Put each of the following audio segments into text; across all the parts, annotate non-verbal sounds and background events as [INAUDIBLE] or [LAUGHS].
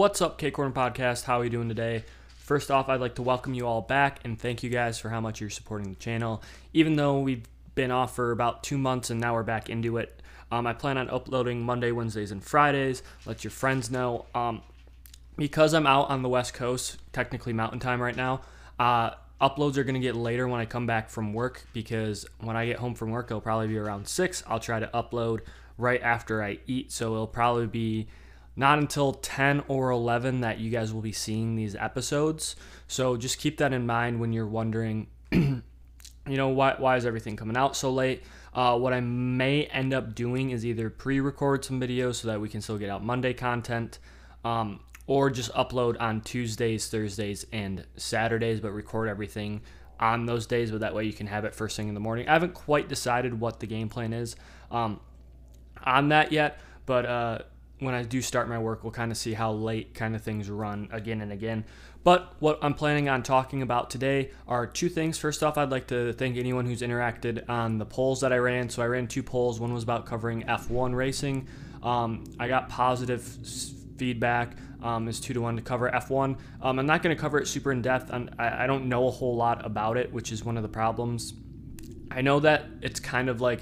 What's up, K Corner Podcast? How are you doing today? First off, I'd like to welcome you all back and thank you guys for how much you're supporting the channel. Even though we've been off for about two months and now we're back into it, um, I plan on uploading Monday, Wednesdays, and Fridays. Let your friends know. Um, because I'm out on the West Coast, technically Mountain Time right now, uh, uploads are going to get later when I come back from work because when I get home from work, it'll probably be around 6. I'll try to upload right after I eat, so it'll probably be not until 10 or 11 that you guys will be seeing these episodes. So just keep that in mind when you're wondering, [CLEARS THROAT] you know, why, why is everything coming out so late? Uh, what I may end up doing is either pre record some videos so that we can still get out Monday content. Um, or just upload on Tuesdays, Thursdays, and Saturdays, but record everything on those days, but that way you can have it first thing in the morning. I haven't quite decided what the game plan is um, on that yet, but uh, when I do start my work, we'll kind of see how late kind of things run again and again. But what I'm planning on talking about today are two things. First off, I'd like to thank anyone who's interacted on the polls that I ran. So I ran two polls. One was about covering F1 racing. Um, I got positive feedback. Um, is two to one to cover F1. Um, I'm not going to cover it super in depth. i I don't know a whole lot about it, which is one of the problems. I know that it's kind of like,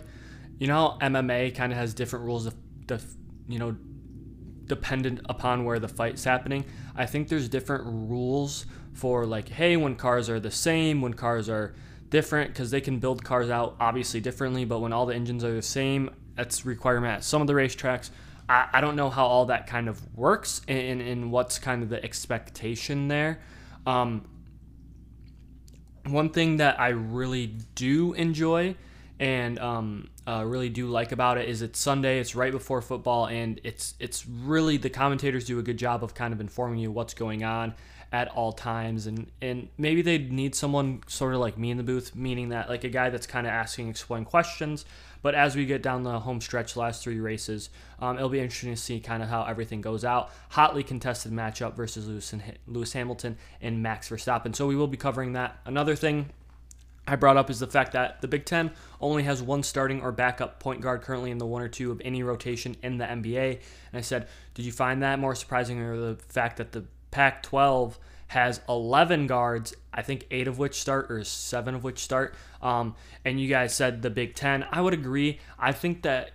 you know, MMA kind of has different rules of, the, you know, dependent upon where the fight's happening. I think there's different rules for like, hey, when cars are the same, when cars are different, because they can build cars out obviously differently, but when all the engines are the same, that's requirement at some of the racetracks. I, I don't know how all that kind of works and, and what's kind of the expectation there. Um, one thing that I really do enjoy and um, uh, really do like about it is it's Sunday, it's right before football, and it's it's really the commentators do a good job of kind of informing you what's going on at all times, and and maybe they need someone sort of like me in the booth, meaning that like a guy that's kind of asking explain questions. But as we get down the home stretch, last three races, um, it'll be interesting to see kind of how everything goes out. Hotly contested matchup versus Lewis, and, Lewis Hamilton and Max Verstappen. So we will be covering that. Another thing I brought up is the fact that the Big Ten only has one starting or backup point guard currently in the one or two of any rotation in the NBA. And I said, did you find that more surprising or the fact that the Pac 12 has 11 guards, I think eight of which start or seven of which start? Um, and you guys said the Big Ten. I would agree. I think that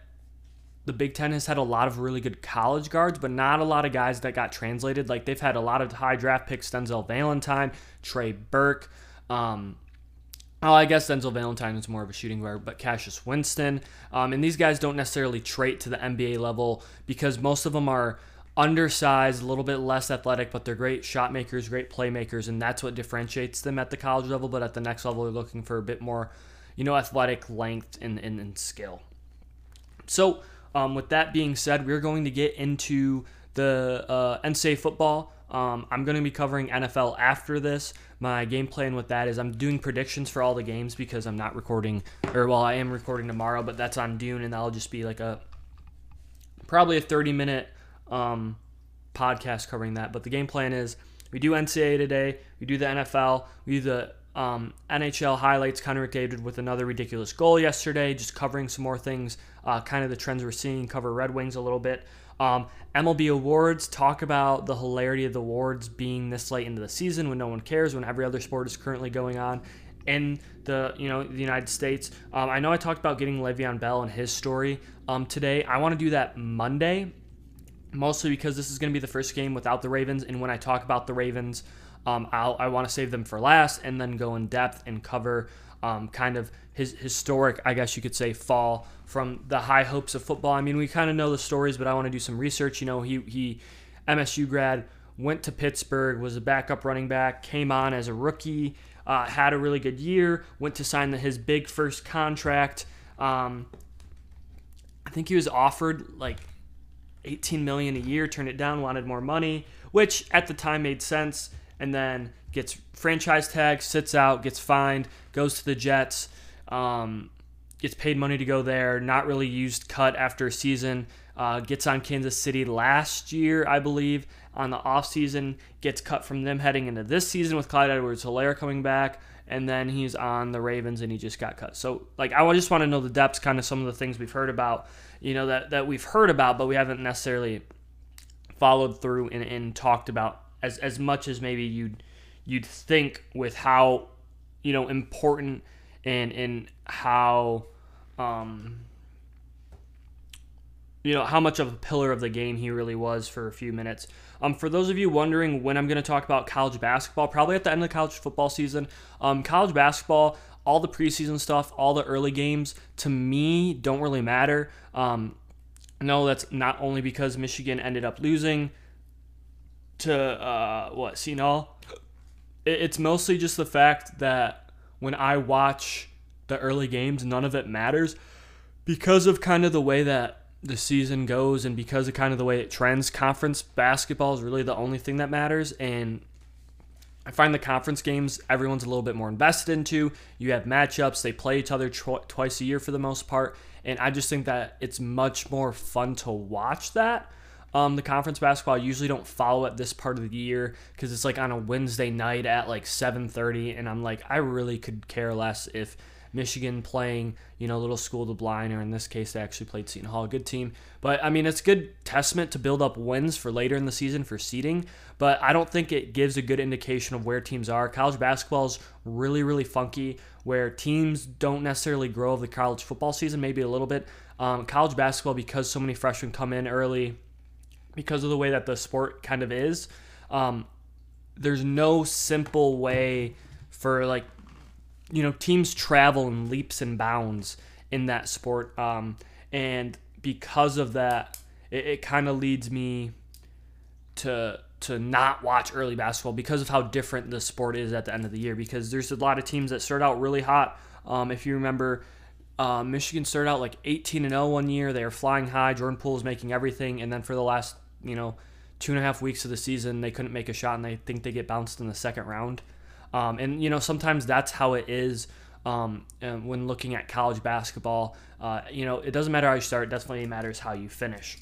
the Big Ten has had a lot of really good college guards, but not a lot of guys that got translated. Like they've had a lot of high draft picks Denzel Valentine, Trey Burke. Um, Oh, I guess Denzel Valentine is more of a shooting guard, but Cassius Winston. Um, and these guys don't necessarily trait to the NBA level because most of them are undersized, a little bit less athletic, but they're great shot makers, great playmakers, and that's what differentiates them at the college level. But at the next level, they're looking for a bit more, you know, athletic length and, and, and skill. So, um, with that being said, we're going to get into the uh, NCAA football. Um, I'm going to be covering NFL after this. My game plan with that is I'm doing predictions for all the games because I'm not recording, or well, I am recording tomorrow, but that's on Dune, and that'll just be like a probably a 30 minute um, podcast covering that. But the game plan is we do NCAA today, we do the NFL, we do the um, NHL highlights. Connor McDavid with another ridiculous goal yesterday, just covering some more things, uh, kind of the trends we're seeing, cover Red Wings a little bit. Um, MLB awards talk about the hilarity of the awards being this late into the season when no one cares, when every other sport is currently going on in the you know the United States. Um, I know I talked about getting Le'Veon Bell and his story um, today. I want to do that Monday, mostly because this is going to be the first game without the Ravens, and when I talk about the Ravens, um, i want to save them for last and then go in depth and cover um, kind of his historic, I guess you could say, fall from the high hopes of football. I mean, we kind of know the stories, but I want to do some research. You know, he he MSU grad went to Pittsburgh, was a backup running back, came on as a rookie, uh, had a really good year, went to sign the, his big first contract. Um, I think he was offered like 18 million a year, turned it down, wanted more money, which at the time made sense, and then gets franchise tag, sits out, gets fined, goes to the Jets, um, gets paid money to go there, not really used cut after a season, uh, gets on Kansas City last year, I believe, on the offseason, gets cut from them heading into this season with Clyde Edwards Helaire coming back, and then he's on the Ravens and he just got cut. So, like, I just want to know the depths, kind of some of the things we've heard about, you know, that, that we've heard about, but we haven't necessarily followed through and, and talked about as as much as maybe you'd you'd think with how you know important and and how um you know how much of a pillar of the game he really was for a few minutes. Um, for those of you wondering when I'm going to talk about college basketball, probably at the end of the college football season. Um, college basketball, all the preseason stuff, all the early games, to me don't really matter. Um, no, that's not only because Michigan ended up losing to uh, what Seton It's mostly just the fact that when I watch the early games, none of it matters because of kind of the way that the season goes and because of kind of the way it trends, conference basketball is really the only thing that matters. And I find the conference games everyone's a little bit more invested into. You have matchups, they play each other tw- twice a year for the most part. And I just think that it's much more fun to watch that. Um, the conference basketball I usually don't follow at this part of the year because it's like on a Wednesday night at like 7:30, and I'm like, I really could care less if Michigan playing, you know, Little School the Blind, or in this case, they actually played Seton Hall, a good team. But I mean, it's good testament to build up wins for later in the season for seeding. But I don't think it gives a good indication of where teams are. College basketball is really, really funky, where teams don't necessarily grow of the college football season, maybe a little bit. Um, college basketball, because so many freshmen come in early, because of the way that the sport kind of is, um, there's no simple way for like you know, teams travel in leaps and bounds in that sport. Um, and because of that, it, it kind of leads me to to not watch early basketball because of how different the sport is at the end of the year. Because there's a lot of teams that start out really hot. Um, if you remember, uh, Michigan started out like 18 and 0 one year. They were flying high. Jordan Poole was making everything, and then for the last you know two and a half weeks of the season, they couldn't make a shot, and they think they get bounced in the second round. Um, and you know sometimes that's how it is um, when looking at college basketball. Uh, you know it doesn't matter how you start; it definitely matters how you finish.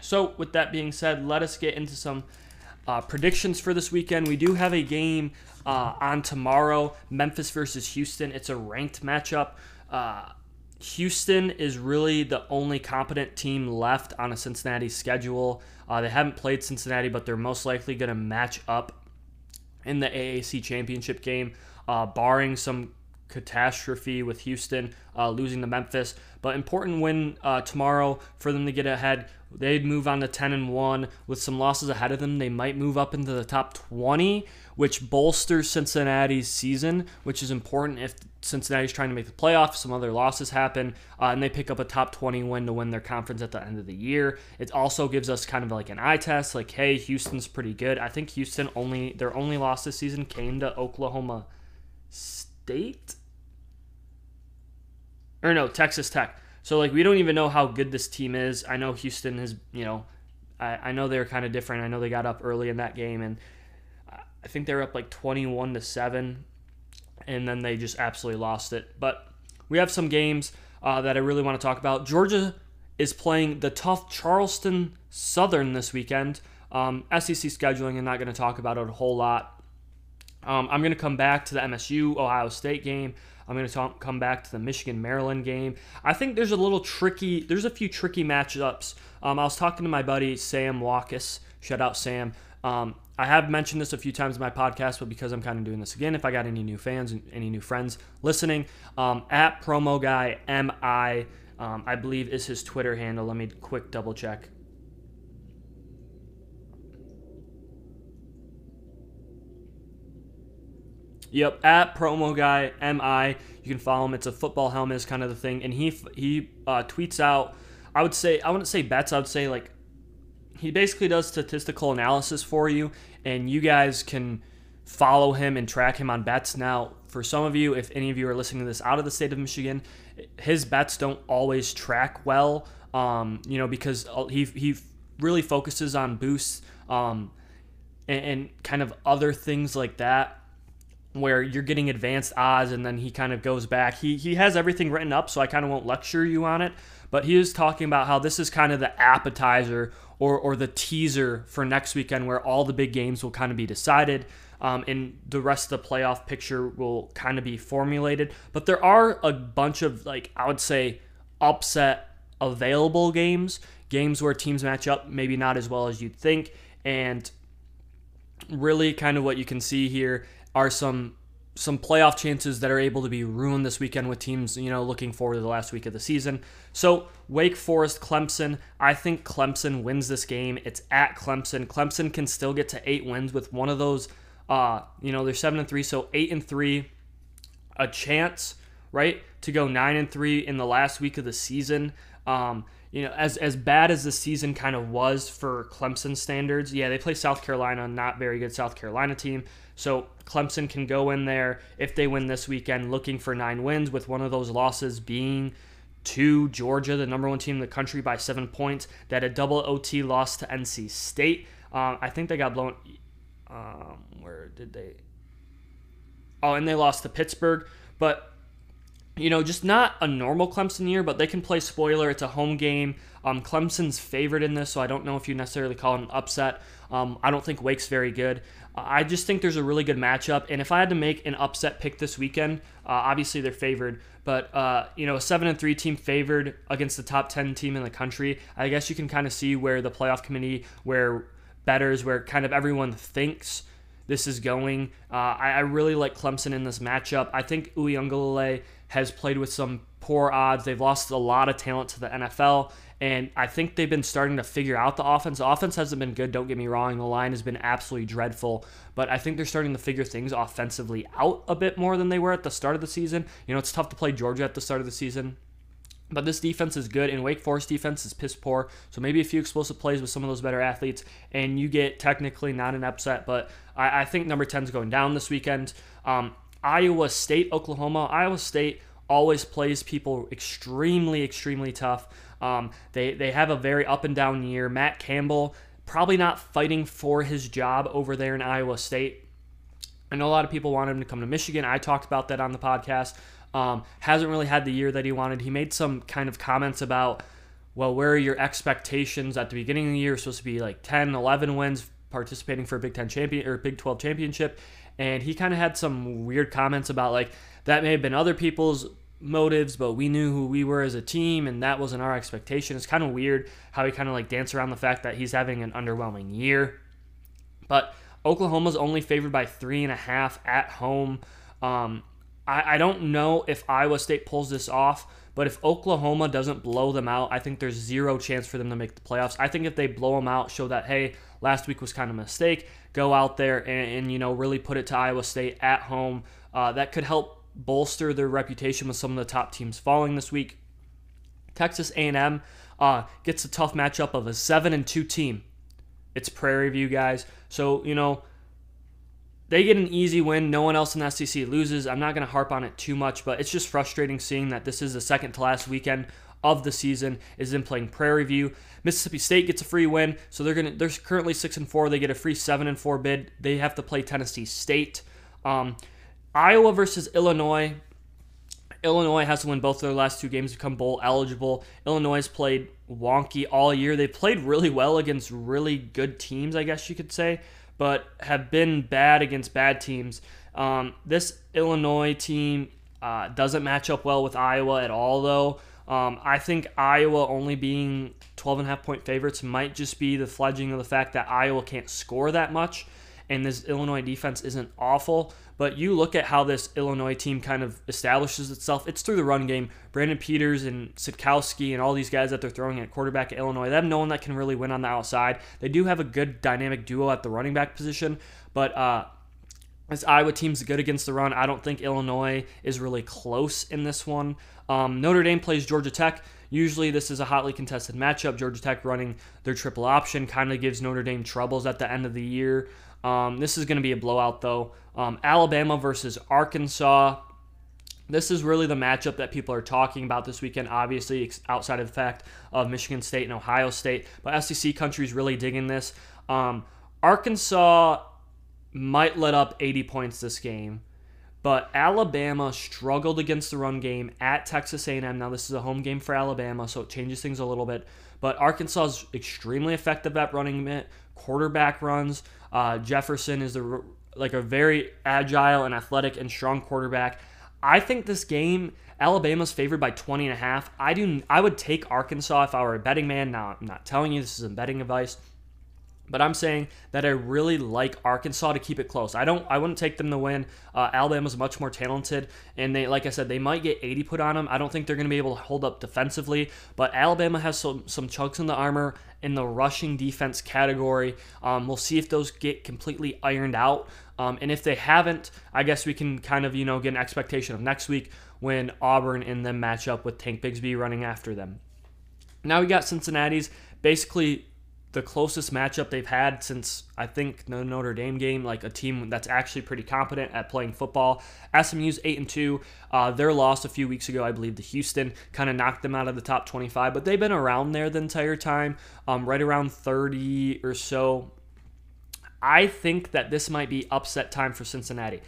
So with that being said, let us get into some uh, predictions for this weekend. We do have a game uh, on tomorrow, Memphis versus Houston. It's a ranked matchup. Houston is really the only competent team left on a Cincinnati schedule. Uh, they haven't played Cincinnati, but they're most likely going to match up in the AAC championship game, uh, barring some catastrophe with Houston uh, losing to Memphis. But important win uh, tomorrow for them to get ahead. They'd move on to 10 and 1 with some losses ahead of them. They might move up into the top 20, which bolsters Cincinnati's season, which is important if Cincinnati's trying to make the playoffs. Some other losses happen, uh, and they pick up a top 20 win to win their conference at the end of the year. It also gives us kind of like an eye test, like, hey, Houston's pretty good. I think Houston only their only loss this season came to Oklahoma State or no, Texas Tech. So like we don't even know how good this team is. I know Houston is, you know, I, I know they're kind of different. I know they got up early in that game and I think they were up like 21 to 7 and then they just absolutely lost it. But we have some games uh, that I really want to talk about. Georgia is playing the tough Charleston Southern this weekend. Um, SEC scheduling, I'm not going to talk about it a whole lot. Um, I'm going to come back to the MSU Ohio State game. I'm going to come back to the Michigan Maryland game. I think there's a little tricky, there's a few tricky matchups. Um, I was talking to my buddy Sam Walkus. Shout out Sam. Um, I have mentioned this a few times in my podcast, but because I'm kind of doing this again, if I got any new fans and any new friends listening, um, at promo guy mi, um, I believe is his Twitter handle. Let me quick double check. Yep, at promo guy mi. You can follow him. It's a football helmet is kind of the thing, and he he uh, tweets out. I would say I wouldn't say bets. I would say like he basically does statistical analysis for you, and you guys can follow him and track him on bets. Now, for some of you, if any of you are listening to this out of the state of Michigan, his bets don't always track well. Um, you know, because he he really focuses on boosts um, and, and kind of other things like that where you're getting advanced odds and then he kind of goes back. He, he has everything written up, so I kind of won't lecture you on it. But he is talking about how this is kind of the appetizer or, or the teaser for next weekend where all the big games will kind of be decided. Um, and the rest of the playoff picture will kind of be formulated. But there are a bunch of, like, I would say, upset available games, games where teams match up maybe not as well as you'd think. And really, kind of what you can see here are some some playoff chances that are able to be ruined this weekend with teams, you know, looking forward to the last week of the season. So, Wake Forest, Clemson. I think Clemson wins this game. It's at Clemson. Clemson can still get to eight wins with one of those. Uh, you know, they're seven and three, so eight and three, a chance, right, to go nine and three in the last week of the season. Um, you know, as as bad as the season kind of was for Clemson standards, yeah, they play South Carolina, not very good South Carolina team. So Clemson can go in there if they win this weekend looking for nine wins, with one of those losses being to Georgia, the number one team in the country, by seven points. That a double OT loss to NC State. Um, I think they got blown. Um, where did they? Oh, and they lost to Pittsburgh. But you know, just not a normal Clemson year, but they can play spoiler. It's a home game. Um, Clemson's favored in this, so I don't know if you necessarily call it an upset. Um, I don't think Wake's very good. I just think there's a really good matchup. And if I had to make an upset pick this weekend, uh, obviously they're favored, but uh, you know, a seven and three team favored against the top ten team in the country. I guess you can kind of see where the playoff committee, where betters, where kind of everyone thinks this is going. Uh, I, I, really like Clemson in this matchup. I think Uiagalelei has played with some poor odds. They've lost a lot of talent to the NFL, and I think they've been starting to figure out the offense. The offense hasn't been good, don't get me wrong. The line has been absolutely dreadful, but I think they're starting to figure things offensively out a bit more than they were at the start of the season. You know, it's tough to play Georgia at the start of the season. But this defense is good, and Wake Forest defense is piss poor. So maybe a few explosive plays with some of those better athletes, and you get technically not an upset. But I, I think number 10 is going down this weekend. Um, Iowa State, Oklahoma. Iowa State always plays people extremely, extremely tough. Um, they they have a very up and down year. Matt Campbell probably not fighting for his job over there in Iowa State. I know a lot of people want him to come to Michigan. I talked about that on the podcast. Um, hasn't really had the year that he wanted. He made some kind of comments about, well, where are your expectations at the beginning of the year? supposed to be like 10, 11 wins, participating for a Big 10 champion or Big 12 championship and he kind of had some weird comments about like that may have been other people's motives, but we knew who we were as a team, and that wasn't our expectation. It's kind of weird how he kind of like danced around the fact that he's having an underwhelming year. But Oklahoma's only favored by three and a half at home. Um, I, I don't know if Iowa State pulls this off, but if Oklahoma doesn't blow them out, I think there's zero chance for them to make the playoffs. I think if they blow them out, show that, hey, last week was kind of a mistake, go out there and, and you know, really put it to Iowa State at home. Uh, that could help bolster their reputation with some of the top teams falling this week. Texas A&M uh, gets a tough matchup of a 7 and 2 team. It's Prairie View guys. So, you know, they get an easy win. No one else in the SEC loses. I'm not going to harp on it too much, but it's just frustrating seeing that this is the second to last weekend of the season is in playing Prairie View. Mississippi State gets a free win, so they're gonna they're currently six and four. They get a free seven and four bid. They have to play Tennessee State. Um, Iowa versus Illinois. Illinois has to win both of their last two games to become bowl eligible. Illinois has played wonky all year. They played really well against really good teams, I guess you could say but have been bad against bad teams. Um, this Illinois team uh, doesn't match up well with Iowa at all, though. Um, I think Iowa only being 12 and a half point favorites might just be the fledging of the fact that Iowa can't score that much and this Illinois defense isn't awful. But you look at how this Illinois team kind of establishes itself. It's through the run game. Brandon Peters and Sitkowski and all these guys that they're throwing at quarterback at Illinois, they have no one that can really win on the outside. They do have a good dynamic duo at the running back position, but uh, this Iowa team's good against the run. I don't think Illinois is really close in this one. Um, Notre Dame plays Georgia Tech. Usually, this is a hotly contested matchup. Georgia Tech running their triple option kind of gives Notre Dame troubles at the end of the year. Um, this is going to be a blowout, though. Um, Alabama versus Arkansas. This is really the matchup that people are talking about this weekend, obviously, outside of the fact of Michigan State and Ohio State. But SEC country is really digging this. Um, Arkansas might let up 80 points this game. But Alabama struggled against the run game at Texas A&M. Now this is a home game for Alabama, so it changes things a little bit. But Arkansas is extremely effective at running it. Quarterback runs. Uh, Jefferson is the like a very agile and athletic and strong quarterback. I think this game Alabama's favored by 20 and a half. I do I would take Arkansas if I were a betting man. Now, I'm not telling you this is betting advice. But I'm saying that I really like Arkansas to keep it close. I don't. I wouldn't take them to win. Uh, Alabama's much more talented, and they, like I said, they might get 80 put on them. I don't think they're going to be able to hold up defensively. But Alabama has some some chunks in the armor in the rushing defense category. Um, we'll see if those get completely ironed out. Um, and if they haven't, I guess we can kind of you know get an expectation of next week when Auburn and them match up with Tank Bigsby running after them. Now we got Cincinnati's basically the closest matchup they've had since I think the Notre Dame game, like a team that's actually pretty competent at playing football. SMU's eight and two. Uh, their loss a few weeks ago, I believe, to Houston, kind of knocked them out of the top 25, but they've been around there the entire time, um, right around 30 or so. I think that this might be upset time for Cincinnati.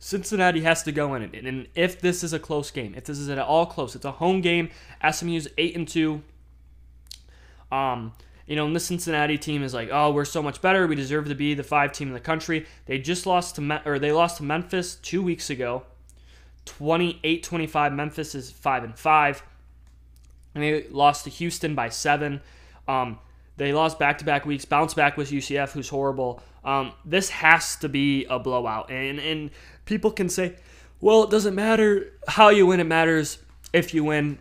Cincinnati has to go in it, and if this is a close game, if this is at all close, it's a home game. SMU's eight and two. Um, you know, and the Cincinnati team is like, oh, we're so much better. We deserve to be the five team in the country. They just lost to Me- or they lost to Memphis two weeks ago, 28-25. Memphis is five and five, and they lost to Houston by seven. Um, they lost back to back weeks. Bounce back with UCF, who's horrible. Um, this has to be a blowout, and and people can say, well, it doesn't matter how you win. It matters if you win.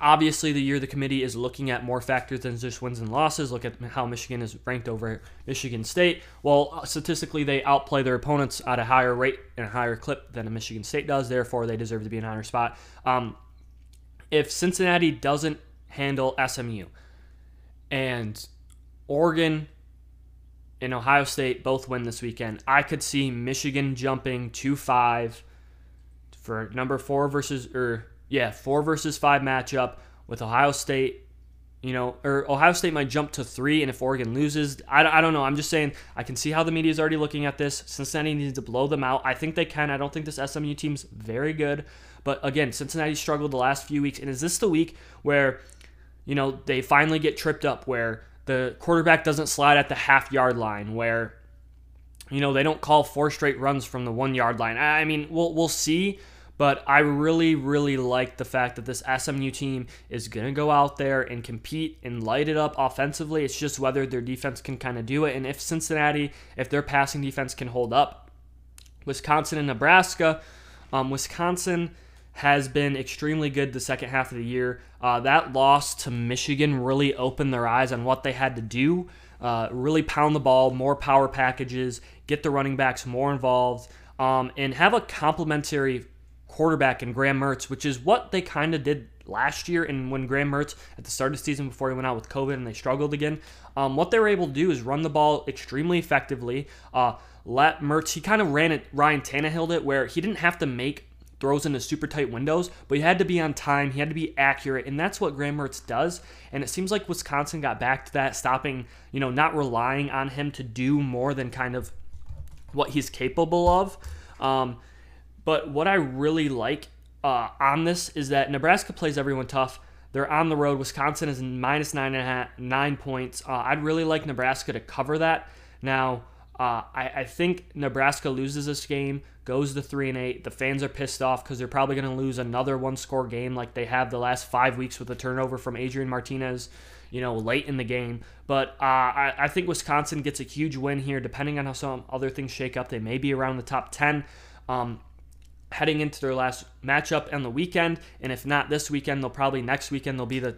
Obviously, the year the committee is looking at more factors than just wins and losses. Look at how Michigan is ranked over Michigan State. Well, statistically, they outplay their opponents at a higher rate and a higher clip than a Michigan State does. Therefore, they deserve to be an honor spot. Um, if Cincinnati doesn't handle SMU and Oregon and Ohio State both win this weekend, I could see Michigan jumping 2 5 for number four versus, or yeah, four versus five matchup with Ohio State. You know, or Ohio State might jump to three, and if Oregon loses, I, I don't know. I'm just saying, I can see how the media is already looking at this. Cincinnati needs to blow them out. I think they can. I don't think this SMU team's very good. But again, Cincinnati struggled the last few weeks. And is this the week where, you know, they finally get tripped up, where the quarterback doesn't slide at the half yard line, where, you know, they don't call four straight runs from the one yard line? I mean, we'll, we'll see. But I really, really like the fact that this SMU team is going to go out there and compete and light it up offensively. It's just whether their defense can kind of do it. And if Cincinnati, if their passing defense can hold up, Wisconsin and Nebraska, um, Wisconsin has been extremely good the second half of the year. Uh, that loss to Michigan really opened their eyes on what they had to do. Uh, really pound the ball, more power packages, get the running backs more involved, um, and have a complementary quarterback in Graham Mertz, which is what they kind of did last year. And when Graham Mertz at the start of the season before he went out with COVID and they struggled again, um, what they were able to do is run the ball extremely effectively. Uh, let Mertz, he kind of ran it, Ryan Tannehill it, where he didn't have to make throws into super tight windows, but he had to be on time, he had to be accurate, and that's what Graham Mertz does. And it seems like Wisconsin got back to that, stopping, you know, not relying on him to do more than kind of what he's capable of. Um, but what I really like uh, on this is that Nebraska plays everyone tough. They're on the road. Wisconsin is minus nine and a half, nine points. Uh, I'd really like Nebraska to cover that. Now, uh, I, I, think Nebraska loses this game, goes to three and eight. The fans are pissed off because they're probably going to lose another one-score game like they have the last five weeks with a turnover from Adrian Martinez, you know, late in the game. But uh, I, I think Wisconsin gets a huge win here. Depending on how some other things shake up, they may be around the top ten. Um, heading into their last matchup and the weekend. And if not this weekend, they'll probably next weekend they'll be the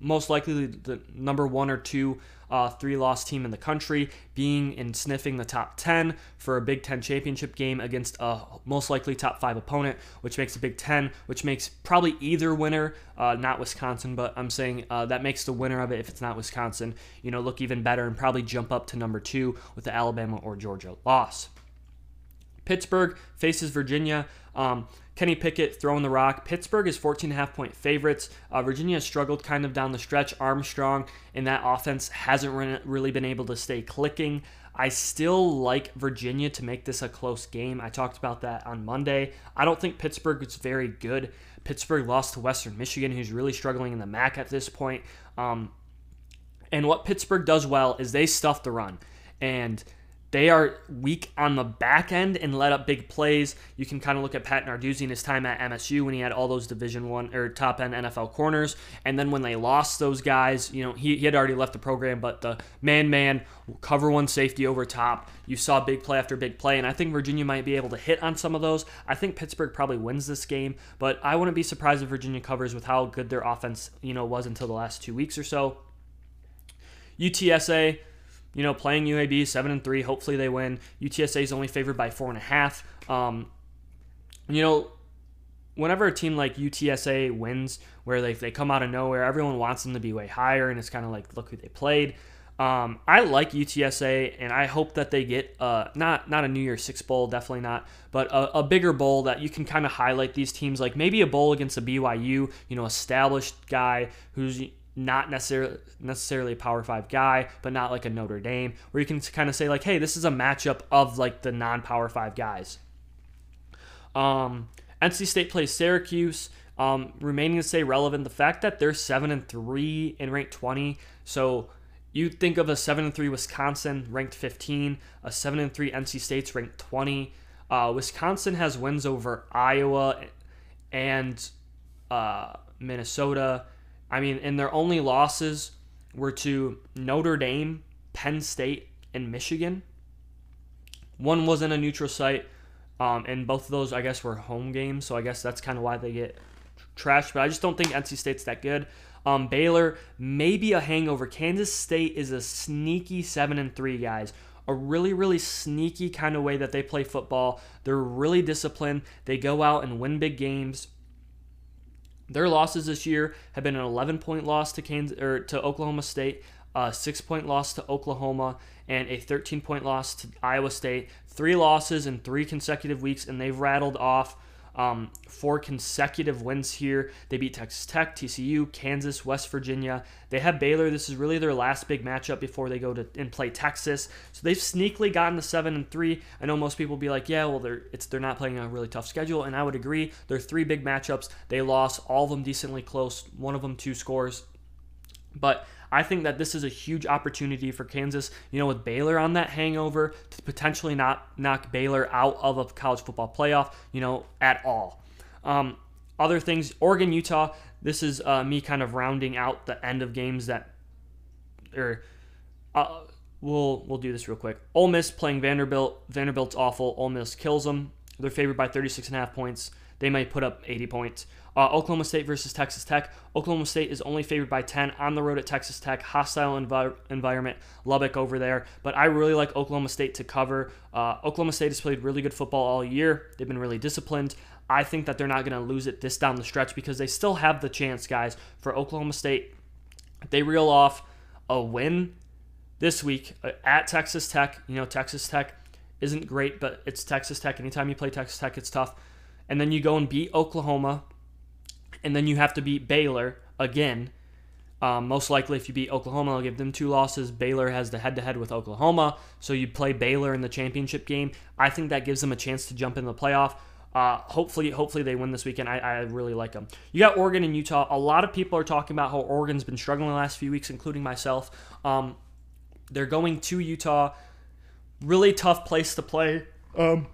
most likely the number one or two uh, three loss team in the country, being and sniffing the top 10 for a Big Ten championship game against a most likely top five opponent, which makes a Big Ten, which makes probably either winner, uh, not Wisconsin, but I'm saying uh, that makes the winner of it, if it's not Wisconsin, you know, look even better and probably jump up to number two with the Alabama or Georgia loss. Pittsburgh faces Virginia. Um, Kenny Pickett throwing the rock. Pittsburgh is 14.5 point favorites. Uh, Virginia has struggled kind of down the stretch. Armstrong in that offense hasn't really been able to stay clicking. I still like Virginia to make this a close game. I talked about that on Monday. I don't think Pittsburgh is very good. Pittsburgh lost to Western Michigan, who's really struggling in the MAC at this point. Um, and what Pittsburgh does well is they stuff the run. And they are weak on the back end and let up big plays. You can kind of look at Pat Narduzzi in his time at MSU when he had all those Division One or top end NFL corners, and then when they lost those guys, you know he, he had already left the program, but the man man cover one safety over top, you saw big play after big play, and I think Virginia might be able to hit on some of those. I think Pittsburgh probably wins this game, but I wouldn't be surprised if Virginia covers with how good their offense you know was until the last two weeks or so. UTSA you know, playing UAB seven and three. Hopefully they win. UTSA is only favored by four and a half. Um, you know, whenever a team like UTSA wins, where they, they come out of nowhere, everyone wants them to be way higher, and it's kind of like look who they played. Um, I like UTSA, and I hope that they get uh, not not a New Year's Six bowl, definitely not, but a, a bigger bowl that you can kind of highlight these teams, like maybe a bowl against a BYU, you know, established guy who's not necessarily necessarily a Power Five guy, but not like a Notre Dame, where you can kind of say like, hey, this is a matchup of like the non-Power Five guys. Um, NC State plays Syracuse. Um, remaining to stay relevant, the fact that they're seven and three in ranked twenty, so you think of a seven and three Wisconsin ranked fifteen, a seven and three NC State's ranked twenty. Uh, Wisconsin has wins over Iowa and uh, Minnesota I mean, and their only losses were to Notre Dame, Penn State, and Michigan. One was in a neutral site, um, and both of those, I guess, were home games. So I guess that's kind of why they get trashed. But I just don't think NC State's that good. Um, Baylor, maybe a hangover. Kansas State is a sneaky seven and three guys. A really, really sneaky kind of way that they play football. They're really disciplined. They go out and win big games. Their losses this year have been an 11 point loss to Kansas or to Oklahoma State, a six point loss to Oklahoma, and a 13 point loss to Iowa State. Three losses in three consecutive weeks, and they've rattled off um, four consecutive wins here. They beat Texas Tech, TCU, Kansas, West Virginia. They have Baylor. This is really their last big matchup before they go to and play Texas. So they've sneakily gotten to seven and three. I know most people be like, yeah, well, they're it's they're not playing a really tough schedule, and I would agree. They're three big matchups. They lost all of them decently close. One of them two scores, but I think that this is a huge opportunity for Kansas, you know, with Baylor on that hangover to potentially not knock Baylor out of a college football playoff, you know, at all. Um, other things, Oregon, Utah. This is uh, me kind of rounding out the end of games that, or uh, we'll we'll do this real quick. Ole Miss playing Vanderbilt. Vanderbilt's awful. Ole Miss kills them. They're favored by 36 and a half points. They might put up 80 points. Uh, Oklahoma State versus Texas Tech. Oklahoma State is only favored by 10 on the road at Texas Tech. Hostile envi- environment. Lubbock over there. But I really like Oklahoma State to cover. Uh, Oklahoma State has played really good football all year. They've been really disciplined. I think that they're not going to lose it this down the stretch because they still have the chance, guys, for Oklahoma State. They reel off a win this week uh, at Texas Tech, you know, Texas Tech isn't great, but it's Texas Tech. Anytime you play Texas Tech, it's tough. And then you go and beat Oklahoma and then you have to beat Baylor again. Um, most likely, if you beat Oklahoma, I'll give them two losses. Baylor has the head-to-head with Oklahoma, so you play Baylor in the championship game. I think that gives them a chance to jump in the playoff. Uh, hopefully, hopefully they win this weekend. I, I really like them. You got Oregon and Utah. A lot of people are talking about how Oregon's been struggling the last few weeks, including myself. Um, they're going to Utah. Really tough place to play. Um,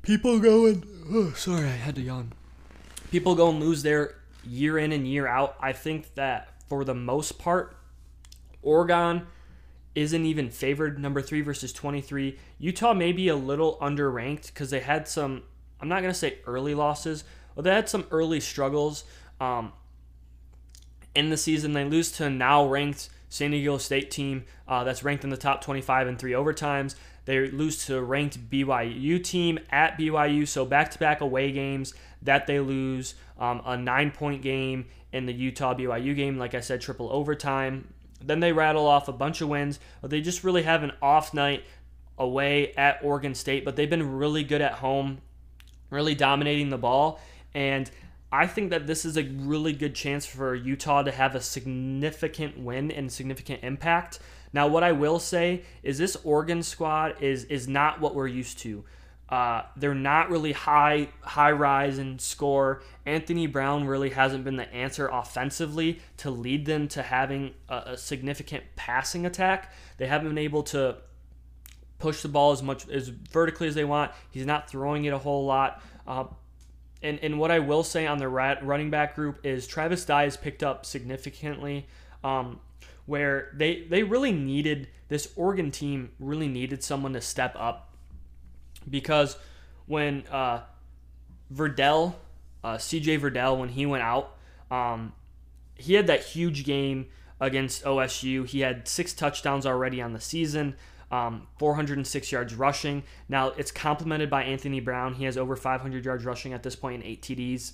people going. Oh, sorry, I had to yawn people go and lose there year in and year out. I think that for the most part, Oregon isn't even favored number three versus 23. Utah may be a little underranked because they had some, I'm not going to say early losses, but they had some early struggles um, in the season. They lose to now ranked San Diego State team uh, that's ranked in the top 25 in three overtimes. They lose to ranked BYU team at BYU, so back to back away games that they lose. Um, a nine point game in the Utah BYU game, like I said, triple overtime. Then they rattle off a bunch of wins, but they just really have an off night away at Oregon State. But they've been really good at home, really dominating the ball. And I think that this is a really good chance for Utah to have a significant win and significant impact. Now, what I will say is this Oregon squad is is not what we're used to. Uh, they're not really high high rise and score. Anthony Brown really hasn't been the answer offensively to lead them to having a, a significant passing attack. They haven't been able to push the ball as much as vertically as they want. He's not throwing it a whole lot. Uh, and, and what I will say on the running back group is Travis Dye has picked up significantly, um, where they they really needed this Oregon team really needed someone to step up because when uh, Verdell, uh, CJ Verdell, when he went out, um, he had that huge game against OSU. He had six touchdowns already on the season. Um, 406 yards rushing. Now it's complemented by Anthony Brown. He has over 500 yards rushing at this point in eight TDs.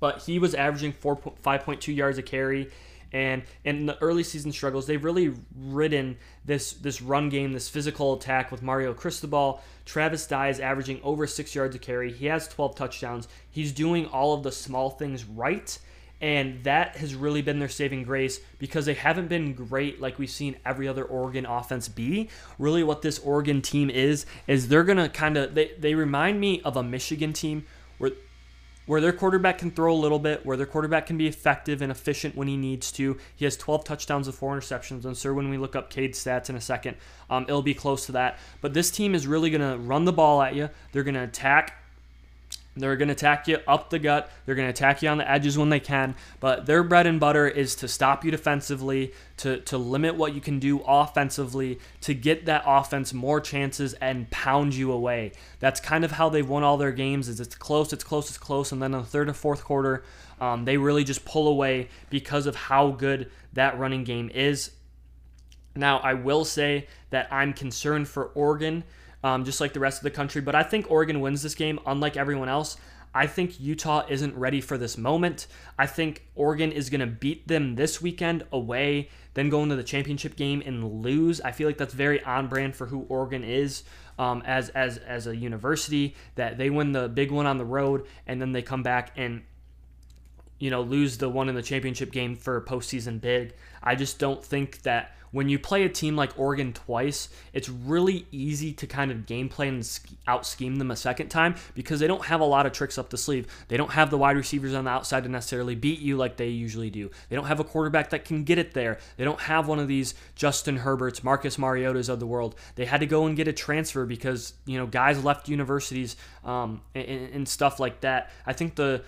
But he was averaging 4, 5.2 yards a carry. And in the early season struggles, they've really ridden this this run game, this physical attack with Mario Cristobal. Travis Dye is averaging over six yards a carry. He has 12 touchdowns. He's doing all of the small things right. And that has really been their saving grace because they haven't been great like we've seen every other Oregon offense be. Really, what this Oregon team is, is they're going to kind of, they, they remind me of a Michigan team where where their quarterback can throw a little bit, where their quarterback can be effective and efficient when he needs to. He has 12 touchdowns and four interceptions. And sir, when we look up Cade's stats in a second, um, it'll be close to that. But this team is really going to run the ball at you. They're going to attack they're going to attack you up the gut. They're going to attack you on the edges when they can. But their bread and butter is to stop you defensively, to, to limit what you can do offensively, to get that offense more chances and pound you away. That's kind of how they've won all their games. Is it's close, it's close, it's close, and then in the third and fourth quarter, um, they really just pull away because of how good that running game is. Now, I will say that I'm concerned for Oregon um, just like the rest of the country. But I think Oregon wins this game, unlike everyone else. I think Utah isn't ready for this moment. I think Oregon is going to beat them this weekend away, then go into the championship game and lose. I feel like that's very on brand for who Oregon is um, as as as a university. That they win the big one on the road and then they come back and you know lose the one in the championship game for postseason big. I just don't think that when you play a team like Oregon twice, it's really easy to kind of game plan and out scheme them a second time because they don't have a lot of tricks up the sleeve. They don't have the wide receivers on the outside to necessarily beat you like they usually do. They don't have a quarterback that can get it there. They don't have one of these Justin Herberts, Marcus Mariotas of the world. They had to go and get a transfer because you know guys left universities um, and, and stuff like that. I think the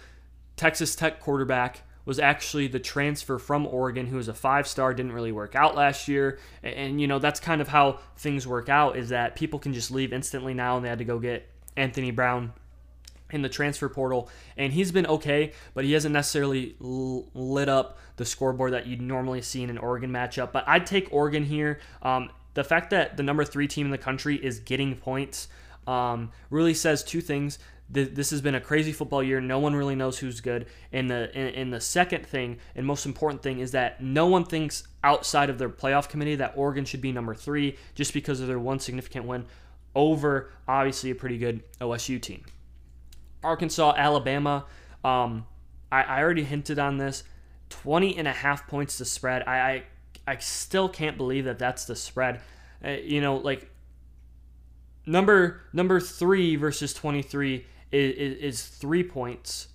Texas Tech quarterback was actually the transfer from Oregon, who was a five star, didn't really work out last year. And, and, you know, that's kind of how things work out is that people can just leave instantly now, and they had to go get Anthony Brown in the transfer portal. And he's been okay, but he hasn't necessarily l- lit up the scoreboard that you'd normally see in an Oregon matchup. But I'd take Oregon here. Um, the fact that the number three team in the country is getting points um, really says two things this has been a crazy football year. No one really knows who's good. And the and, and, the second thing and most important thing is that no one thinks outside of their playoff committee that Oregon should be number three just because of their one significant win over obviously a pretty good OSU team. Arkansas, Alabama. Um, I, I already hinted on this. 20 and a half points to spread. I, I, I still can't believe that that's the spread. Uh, you know, like number number three versus 23 is, is, three points,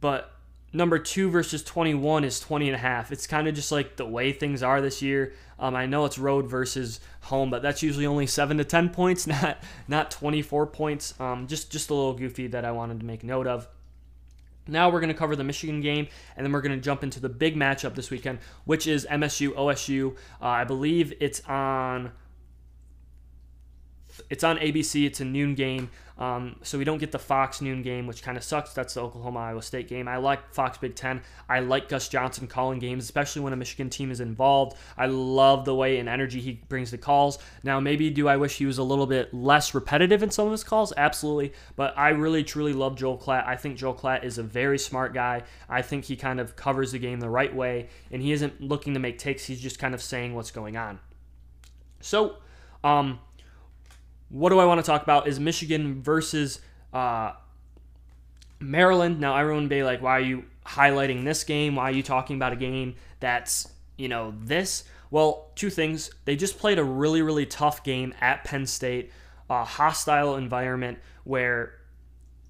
but number two versus 21 is 20 and a half. It's kind of just like the way things are this year. Um, I know it's road versus home, but that's usually only seven to 10 [LAUGHS] points, not not 24 points. Um, just just a little goofy that I wanted to make note of. Now we're going to cover the Michigan game, and then we're going to jump into the big matchup this weekend, which is MSU OSU. Uh, I believe it's on it's on ABC. It's a noon game, um, so we don't get the Fox noon game, which kind of sucks. That's the Oklahoma Iowa State game. I like Fox Big Ten. I like Gus Johnson calling games, especially when a Michigan team is involved. I love the way and energy he brings the calls. Now, maybe do I wish he was a little bit less repetitive in some of his calls? Absolutely, but I really truly love Joel Klatt. I think Joel Klatt is a very smart guy. I think he kind of covers the game the right way, and he isn't looking to make takes. He's just kind of saying what's going on. So, um, what do I want to talk about is Michigan versus uh, Maryland. Now, everyone be like, why are you highlighting this game? Why are you talking about a game that's, you know, this? Well, two things. They just played a really, really tough game at Penn State, a hostile environment where,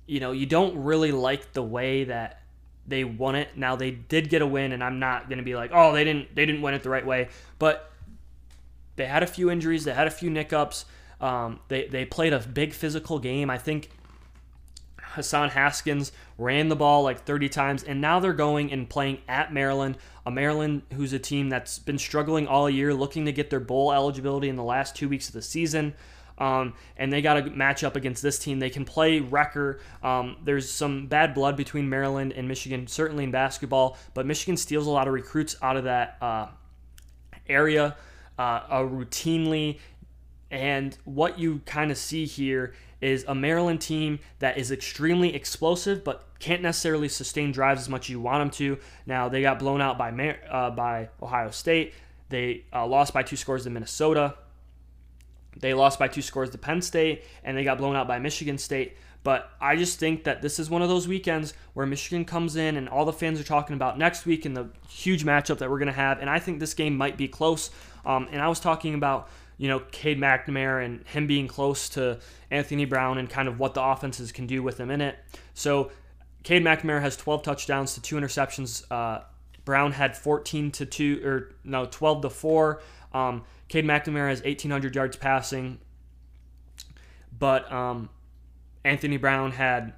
you know, you don't really like the way that they won it. Now they did get a win, and I'm not gonna be like, oh, they didn't they didn't win it the right way, but they had a few injuries, they had a few nickups. Um, they they played a big physical game. I think Hassan Haskins ran the ball like 30 times, and now they're going and playing at Maryland, a Maryland who's a team that's been struggling all year, looking to get their bowl eligibility in the last two weeks of the season. Um, and they got to match up against this team. They can play wrecker. Um, there's some bad blood between Maryland and Michigan, certainly in basketball, but Michigan steals a lot of recruits out of that uh, area uh, uh, routinely. And what you kind of see here is a Maryland team that is extremely explosive, but can't necessarily sustain drives as much as you want them to. Now they got blown out by uh, by Ohio State. They uh, lost by two scores to Minnesota. They lost by two scores to Penn State, and they got blown out by Michigan State. But I just think that this is one of those weekends where Michigan comes in and all the fans are talking about next week and the huge matchup that we're going to have. And I think this game might be close. Um, and I was talking about you know, Cade McNamara and him being close to Anthony Brown and kind of what the offenses can do with him in it. So Cade McNamara has 12 touchdowns to two interceptions. Uh, Brown had 14 to two or no 12 to four. Um, Cade McNamara has 1,800 yards passing, but um, Anthony Brown had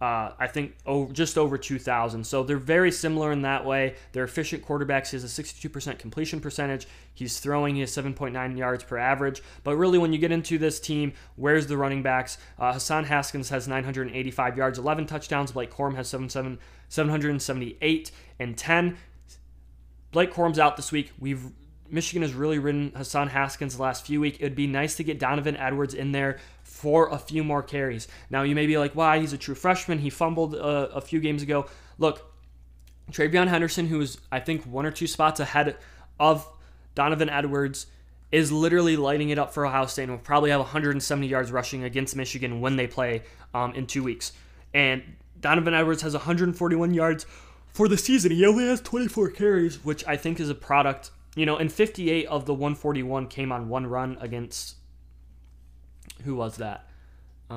uh, I think over, just over 2,000. So they're very similar in that way. They're efficient quarterbacks. He has a 62% completion percentage. He's throwing his 7.9 yards per average. But really, when you get into this team, where's the running backs? Uh, Hassan Haskins has 985 yards, 11 touchdowns. Blake Corum has 7, 7, 778 and 10. Blake Corum's out this week. We've Michigan has really ridden Hassan Haskins the last few weeks. It would be nice to get Donovan Edwards in there for a few more carries. Now, you may be like, why? He's a true freshman. He fumbled uh, a few games ago. Look, TreVeyon Henderson, who's, I think, one or two spots ahead of Donovan Edwards, is literally lighting it up for Ohio State and will probably have 170 yards rushing against Michigan when they play um, in two weeks. And Donovan Edwards has 141 yards for the season. He only has 24 carries, which I think is a product you know, and 58 of the 141 came on one run against who was that? Uh,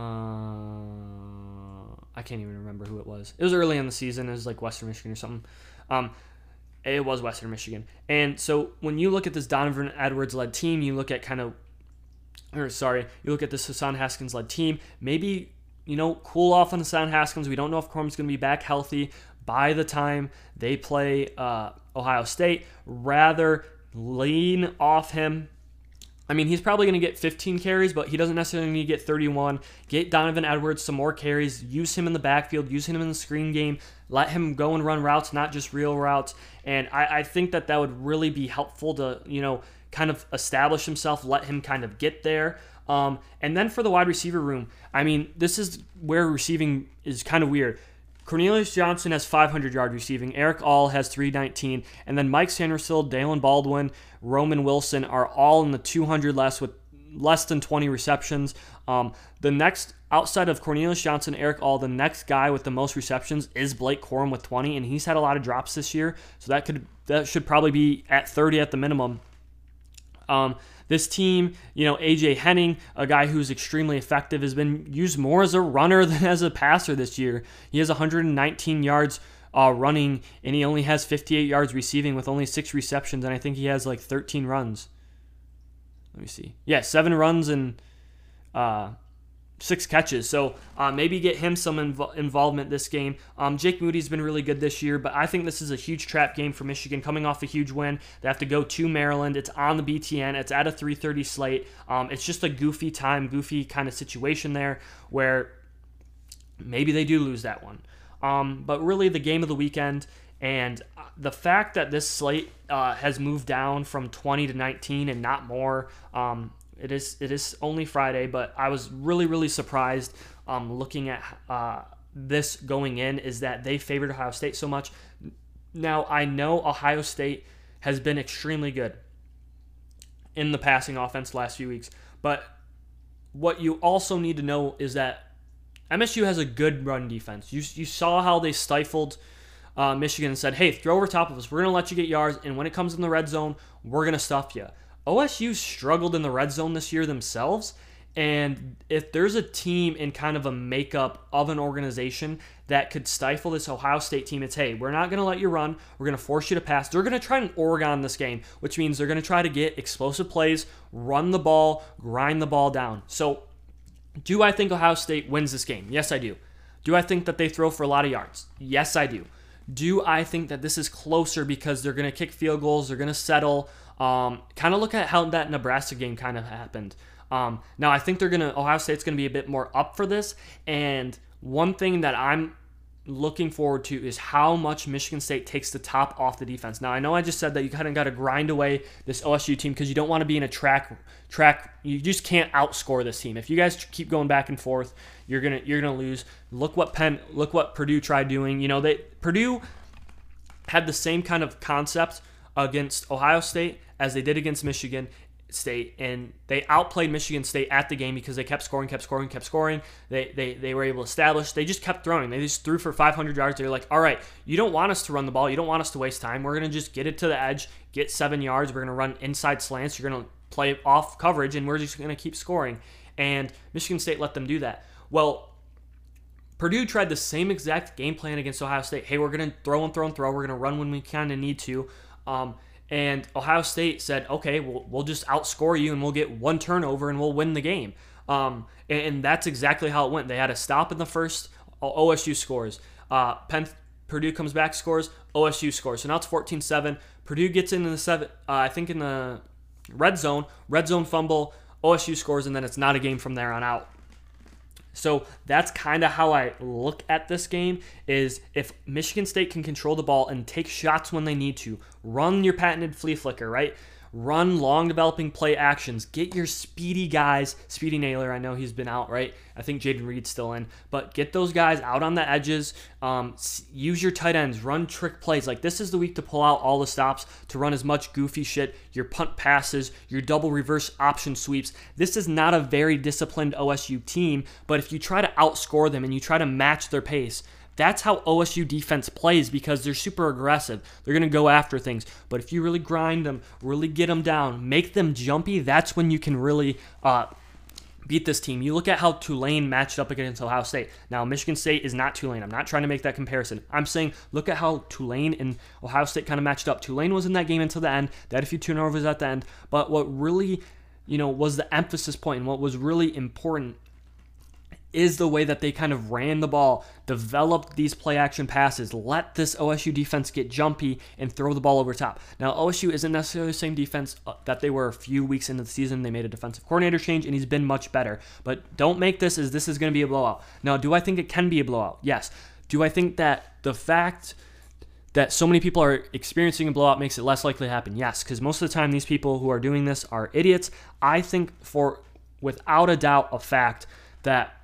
I can't even remember who it was. It was early in the season. It was like Western Michigan or something. Um, it was Western Michigan. And so when you look at this Donovan Edwards led team, you look at kind of, or sorry, you look at this Hassan Haskins led team. Maybe you know cool off on Hassan Haskins. We don't know if Corum's going to be back healthy by the time they play uh, Ohio State. Rather lean off him. I mean, he's probably going to get 15 carries, but he doesn't necessarily need to get 31. Get Donovan Edwards some more carries. Use him in the backfield. Use him in the screen game. Let him go and run routes, not just real routes. And I, I think that that would really be helpful to, you know, kind of establish himself, let him kind of get there. Um, and then for the wide receiver room, I mean, this is where receiving is kind of weird. Cornelius Johnson has 500 yard receiving. Erick All has 319. And then Mike Sainristil, Daylen Baldwin, Roman Wilson are all in the 200 less with less than 20 receptions. Um, the next, outside of Cornelius Johnson, Erick All, the next guy with the most receptions is Blake Corum with 20, and he's had a lot of drops this year. So that could that should probably be at 30 at the minimum. Um, this team, you know, AJ Henning, a guy who's extremely effective, has been used more as a runner [LAUGHS] than as a passer this year. He has 119 yards uh, running, and he only has 58 yards receiving with only six receptions, and I think he has like 13 runs. Let me see. Yeah, seven runs and uh, six catches. So uh, maybe get him some inv- involvement this game. Um, Jake Moody's been really good this year, but I think this is a huge trap game for Michigan coming off a huge win. They have to go to Maryland. It's on the BTN. It's at a 3:30 slate. Um, it's just a goofy time, goofy kind of situation there where maybe they do lose that one. Um, but really, the game of the weekend. And uh, the fact that this slate uh, has moved down from 20 to 19 and not more, um, it is it is only Friday, but I was really really surprised um, looking at uh, this going in is that they favored Ohio State so much. Now I know Ohio State has been extremely good in the passing offense last few weeks, but what you also need to know is that MSU has a good run defense. You you saw how they stifled. Uh, Michigan and said, "Hey, throw over top of us. We're gonna let you get yards, and when it comes in the red zone, we're gonna stuff you." OSU struggled in the red zone this year themselves, And if there's a team in kind of a makeup of an organization that could stifle this Ohio State team, it's hey, we're not going to let you run. We're going to force you to pass. They're going to try and Oregon this game, which means they're going to try to get explosive plays, run the ball, grind the ball down. So, do I think Ohio State wins this game? Yes, I do. Do I think that they throw for a lot of yards? Yes, I do. Do I think that this is closer because they're going to kick field goals, they're going to settle? Um, kind of look at how that Nebraska game kind of happened. Um, now I think they're gonna Ohio State's gonna be a bit more up for this. And one thing that I'm looking forward to is how much Michigan State takes the top off the defense. Now I know I just said that you kind of got to grind away this OSU team because you don't want to be in a track track. You just can't outscore this team. If you guys keep going back and forth, you're gonna you're gonna lose. Look what Penn, look what Purdue tried doing. You know they Purdue had the same kind of concept against Ohio State as they did against Michigan, State, and they outplayed Michigan State at the game because they kept scoring, kept scoring, kept scoring. They, they, they were able to establish. They just kept throwing. They just threw for 500 yards. They're like, all right, you don't want us to run the ball. You don't want us to waste time. We're to just get it to the edge, get seven yards. We're to run inside slants. You're to play off coverage, and we're just to keep scoring. And Michigan State let them do that. Well, Purdue tried the same exact game plan against Ohio State. Hey, we're going to throw and throw and throw. We're going to run when we kind of need to. Um, and Ohio State said, okay, we'll, we'll just outscore you and we'll get one turnover and we'll win the game. Um, and, and, that's exactly how it went. They had a stop in the first, OSU scores. Uh, Penn, Purdue comes back, scores, OSU scores. So now it's 14 7. Purdue gets into the seven, uh, I think in the red zone, red zone fumble, OSU scores, and then it's not a game from there on out. So that's kind of how I look at this game is if Michigan State can control the ball and take shots when they need to, run your patented flea flicker, right? Run long developing play actions. Get your speedy guys. Speedy Nailor. I know he's been out, right? I think Jayden Reed's still in. But get those guys out on the edges. Um, use your tight ends. Run trick plays. Like this is the week to pull out all the stops, to run as much goofy shit, your punt passes, your double reverse option sweeps. This is not a very disciplined OSU team, but if you try to outscore them and you try to match their pace, that's how OSU defense plays because they're super aggressive. They're going to go after things. But if you really grind them, really get them down, make them jumpy, that's when you can really uh, beat this team. You look at how Tulane matched up against Ohio State. Now, Michigan State is not Tulane. I'm not trying to make that comparison. I'm saying look at how Tulane and Ohio State kind of matched up. Tulane was in that game until the end. Had a few turnovers at the end. But what really, you know, was the emphasis point and what was really important is the way that they kind of ran the ball, developed these play action passes, let this OSU defense get jumpy and throw the ball over top. Now, OSU isn't necessarily the same defense uh, that they were a few weeks into the season. They made a defensive coordinator change and he's been much better. But don't make this as this is going to be a blowout. Now, do I think it can be a blowout? Yes. Do I think that the fact that so many people are experiencing a blowout makes it less likely to happen? Yes, because most of the time these people who are doing this are idiots. I think for without a doubt a fact that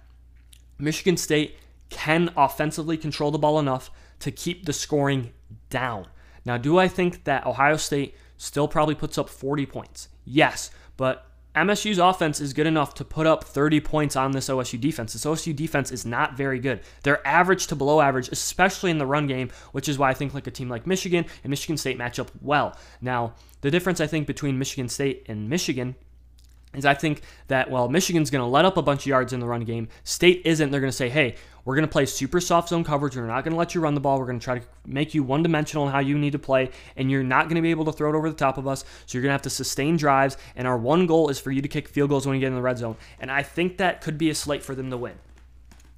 Michigan State can offensively control the ball enough to keep the scoring down. Now, do I think that Ohio State still probably puts up 40 points? Yes, but MSU's offense is good enough to put up 30 points on this OSU defense. This OSU defense is not very good. They're average to below average, especially in the run game, which is why I think like a team like Michigan and Michigan State match up well. Now, the difference I think between Michigan State and Michigan is I think that while Michigan's going to let up a bunch of yards in the run game, State isn't. They're going to say, hey, we're going to play super soft zone coverage. We're not going to let you run the ball. We're going to try to make you one dimensional in how you need to play, and you're not going to be able to throw it over the top of us. So you're going to have to sustain drives, and our one goal is for you to kick field goals when you get in the red zone. And I think that could be a slate for them to win.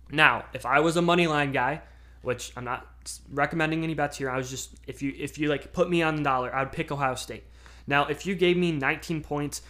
Now, if I was a money line guy, which I'm not recommending any bets here, I was just if you if you like put me on the dollar, I would pick Ohio State. Now, if you gave me 19 points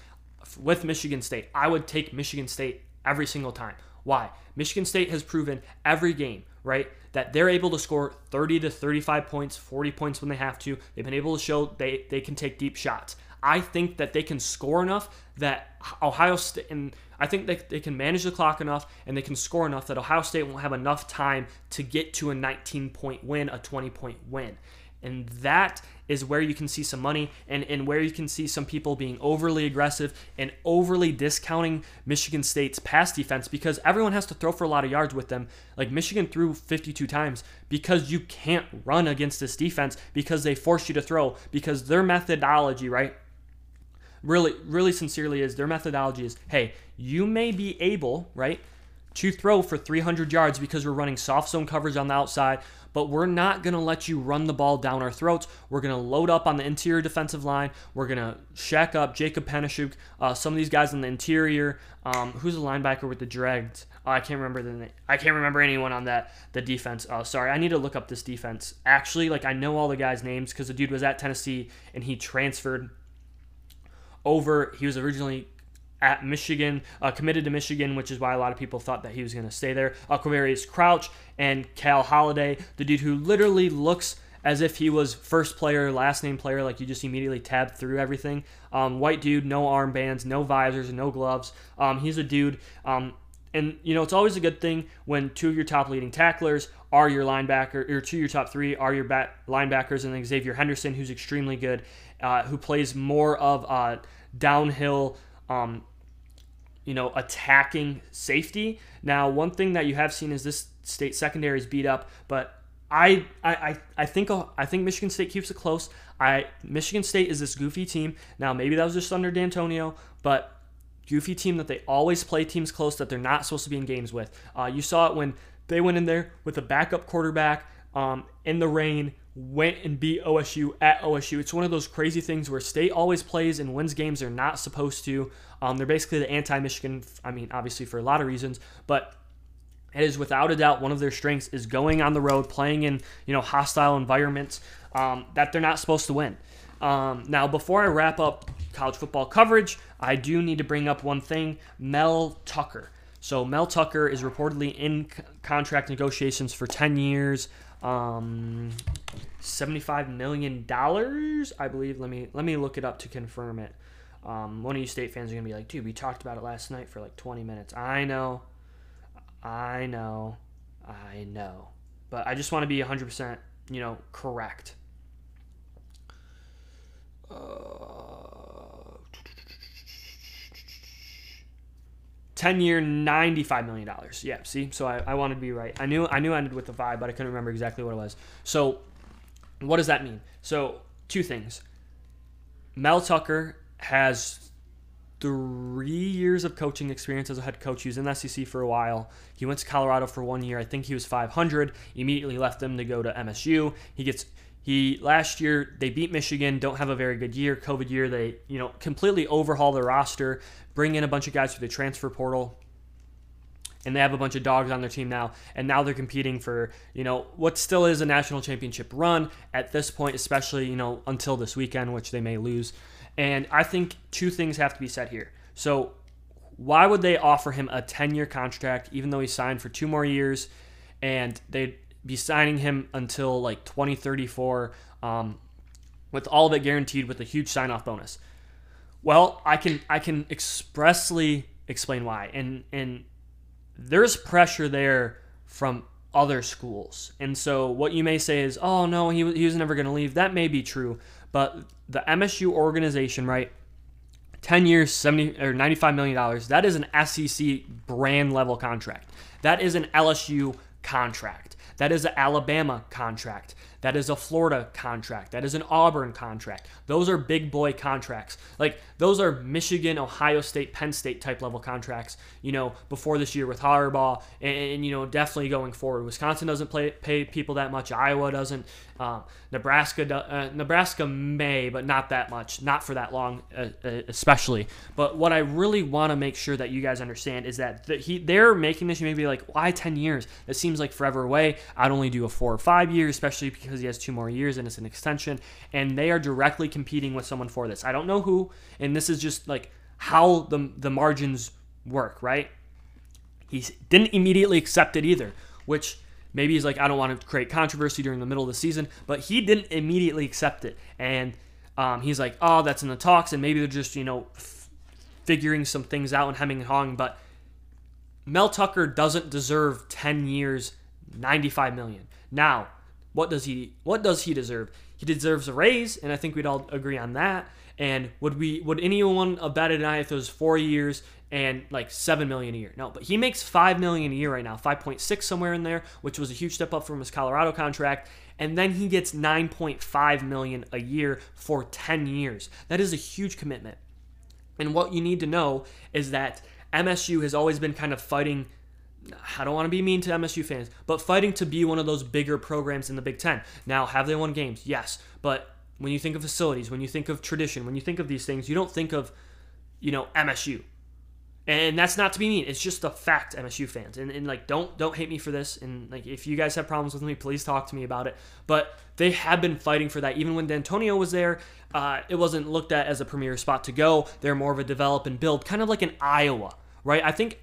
with Michigan State, I would take Michigan State every single time. Why? Michigan State has proven every game, right, that they're able to score 30 to 35 points, 40 points when they have to. They've been able to show they, they can take deep shots. I think that they can score enough that Ohio State, and I think that they can manage the clock enough and they can score enough that Ohio State won't have enough time to get to a 19 point win, a 20 point win. And that is where you can see some money and, and where you can see some people being overly aggressive and overly discounting Michigan State's pass defense because everyone has to throw for a lot of yards with them. Like Michigan threw 52 times because you can't run against this defense because they force you to throw because their methodology, right? really, really sincerely is their methodology is hey, you may be able, right, to throw for 300 yards because we're running soft zone coverage on the outside, but we're not going to let you run the ball down our throats. We're going to load up on the interior defensive line. We're going to shack up Jacob Panasiuk, uh, some of these guys in the interior. Um, who's the linebacker with the dreads? Oh, I can't remember the name. I can't remember anyone on that the defense. Oh, sorry, I need to look up this defense. Actually, like I know all the guys' names because the dude was at Tennessee and he transferred over. He was originally at Michigan, uh, committed to Michigan, which is why a lot of people thought that he was going to stay there. Quavaris Crouch and Cal Haladay, the dude who literally looks as if he was first player, last name player, like you just immediately tabbed through everything. Um, white dude, no armbands, no visors, no gloves. Um, he's a dude. Um, and you know it's always a good thing when two of your top leading tacklers are your linebacker, or two of your top three are your back linebackers, and then Xzavier Henderson, who's extremely good, uh, who plays more of a downhill um, you know, attacking safety. Now, one thing that you have seen is this state secondary is beat up, but I, I, I think I think Michigan State keeps it close. I Michigan State is this goofy team. Now, maybe that was just under Dantonio, but goofy team that they always play teams close that they're not supposed to be in games with. Uh, you saw it when they went in there with a backup quarterback um, in the rain went and beat OSU at OSU. It's one of those crazy things where state always plays and wins games they're not supposed to. Um, they're basically the anti-Michigan. I mean, obviously for a lot of reasons, but it is without a doubt one of their strengths is going on the road, playing in you know hostile environments um, that they're not supposed to win. Um, now, before I wrap up college football coverage, I do need to bring up one thing: Mel Tucker. So Mel Tucker is reportedly in contract negotiations for 10 years um, seventy-five million dollars, I believe. Let me let me look it up to confirm it. Um, one of you state fans are gonna be like, dude, we talked about it last night for like twenty minutes. I know, I know, I know, but I just want to be hundred percent, you know, correct. Uh, 10 year, $95 million. Yeah, see? So I, I wanted to be right. I knew I knew I ended with the five, but I couldn't remember exactly what it was. So what does that mean? So two things. Mel Tucker has three years of coaching experience as a head coach. He was in the SEC for a while. He went to Colorado for one year. I think he was 500. Immediately left them to go to MSU. He gets he last year they beat Michigan, don't have a very good year, COVID year. They you know completely overhaul their roster, bring in a bunch of guys through the transfer portal, and they have a bunch of dogs on their team now. And now they're competing for you know what still is a national championship run at this point, especially you know until this weekend, which they may lose. And I think two things have to be said here. So why would they offer him a 10 year contract even though he signed for two more years and they be signing him until like 2034 um, with all of it guaranteed with a huge sign off bonus. Well, I can I can expressly explain why. And and there's pressure there from other schools. And so what you may say is, "Oh no, he he was never going to leave." That may be true, but the MSU organization, right? 10 years, 70 or 95 million dollars. That is an SEC brand level contract. That is an LSU contract. That is an Alabama contract. That is a Florida contract. That is an Auburn contract. Those are big boy contracts. Like those are Michigan, Ohio State, Penn State type level contracts. You know, before this year with Harbaugh, and, and you know definitely going forward. Wisconsin doesn't play, pay people that much. Iowa doesn't. Um, Nebraska, uh, Nebraska may, but not that much, not for that long, uh, uh, especially. But what I really want to make sure that you guys understand is that the, he they're making this. You may be like, why ten years? That seems like forever away. I'd only do a four or five years, especially because he has two more years and it's an extension. And they are directly competing with someone for this. I don't know who, and this is just like how the the margins work, right? He didn't immediately accept it either, which Maybe he's like, I don't want to create controversy during the middle of the season, but he didn't immediately accept it. And um, he's like, oh, that's in the talks, and maybe they're just, you know, f- figuring some things out and hemming and hawing. But Mel Tucker doesn't deserve 10 years, 95 million. Now, what does he what does he deserve? He deserves a raise, and I think we'd all agree on that. And would we would anyone have batted an eye if was four years and like seven million a year? No, but he makes five million a year right now, five point six somewhere in there, which was a huge step up from his Colorado contract. And then he gets nine point five million a year for ten years. That is a huge commitment. And what you need to know is that MSU has always been kind of fighting. I don't want to be mean to MSU fans, but fighting to be one of those bigger programs in the Big Ten. Now, have they won games? Yes. But when you think of facilities, when you think of tradition, when you think of these things, you don't think of, you know, MSU. And that's not to be mean. It's just a fact, MSU fans. And, and like, don't don't hate me for this. And like, if you guys have problems with me, please talk to me about it. But they have been fighting for that. Even when Dantonio was there, uh, it wasn't looked at as a premier spot to go. They're more of a develop and build, kind of like in Iowa, right? I think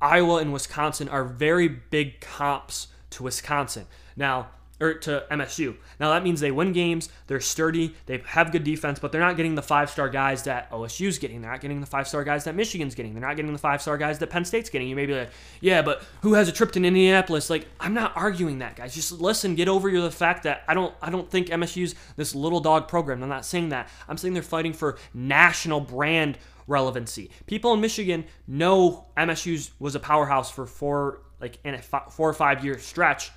Iowa and Wisconsin are very big comps to Wisconsin. Now, or to MSU. Now that means they win games, they're sturdy, they have good defense, but they're not getting the five star guys that OSU's getting. They're not getting the five star guys that Michigan's getting. They're not getting the five star guys that Penn State's getting. You may be like, yeah, but who has a trip to Indianapolis? Like, I'm not arguing that, guys. Just listen, get over the fact that I don't I don't think MSU's this little dog program. I'm not saying that. I'm saying they're fighting for national brand relevancy. People in Michigan know MSU's was a powerhouse for four like in a four or five year stretch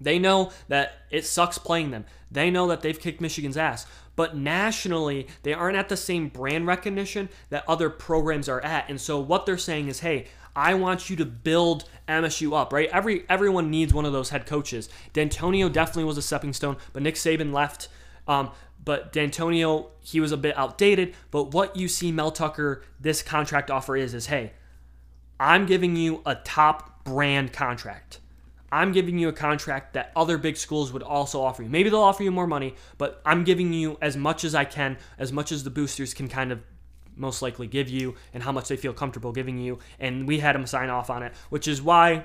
they know that it sucks playing them. They know that they've kicked Michigan's ass. But nationally, they aren't at the same brand recognition that other programs are at. And so what they're saying is, hey, I want you to build MSU up, right? Every everyone needs one of those head coaches. Dantonio definitely was a stepping stone, but Nick Saban left. Um, but Dantonio, he was a bit outdated. But what you see Mel Tucker, this contract offer is, is hey, I'm giving you a top brand contract. I'm giving you a contract that other big schools would also offer you. Maybe they'll offer you more money, but I'm giving you as much as I can, as much as the boosters can kind of most likely give you and how much they feel comfortable giving you. And we had them sign off on it, which is why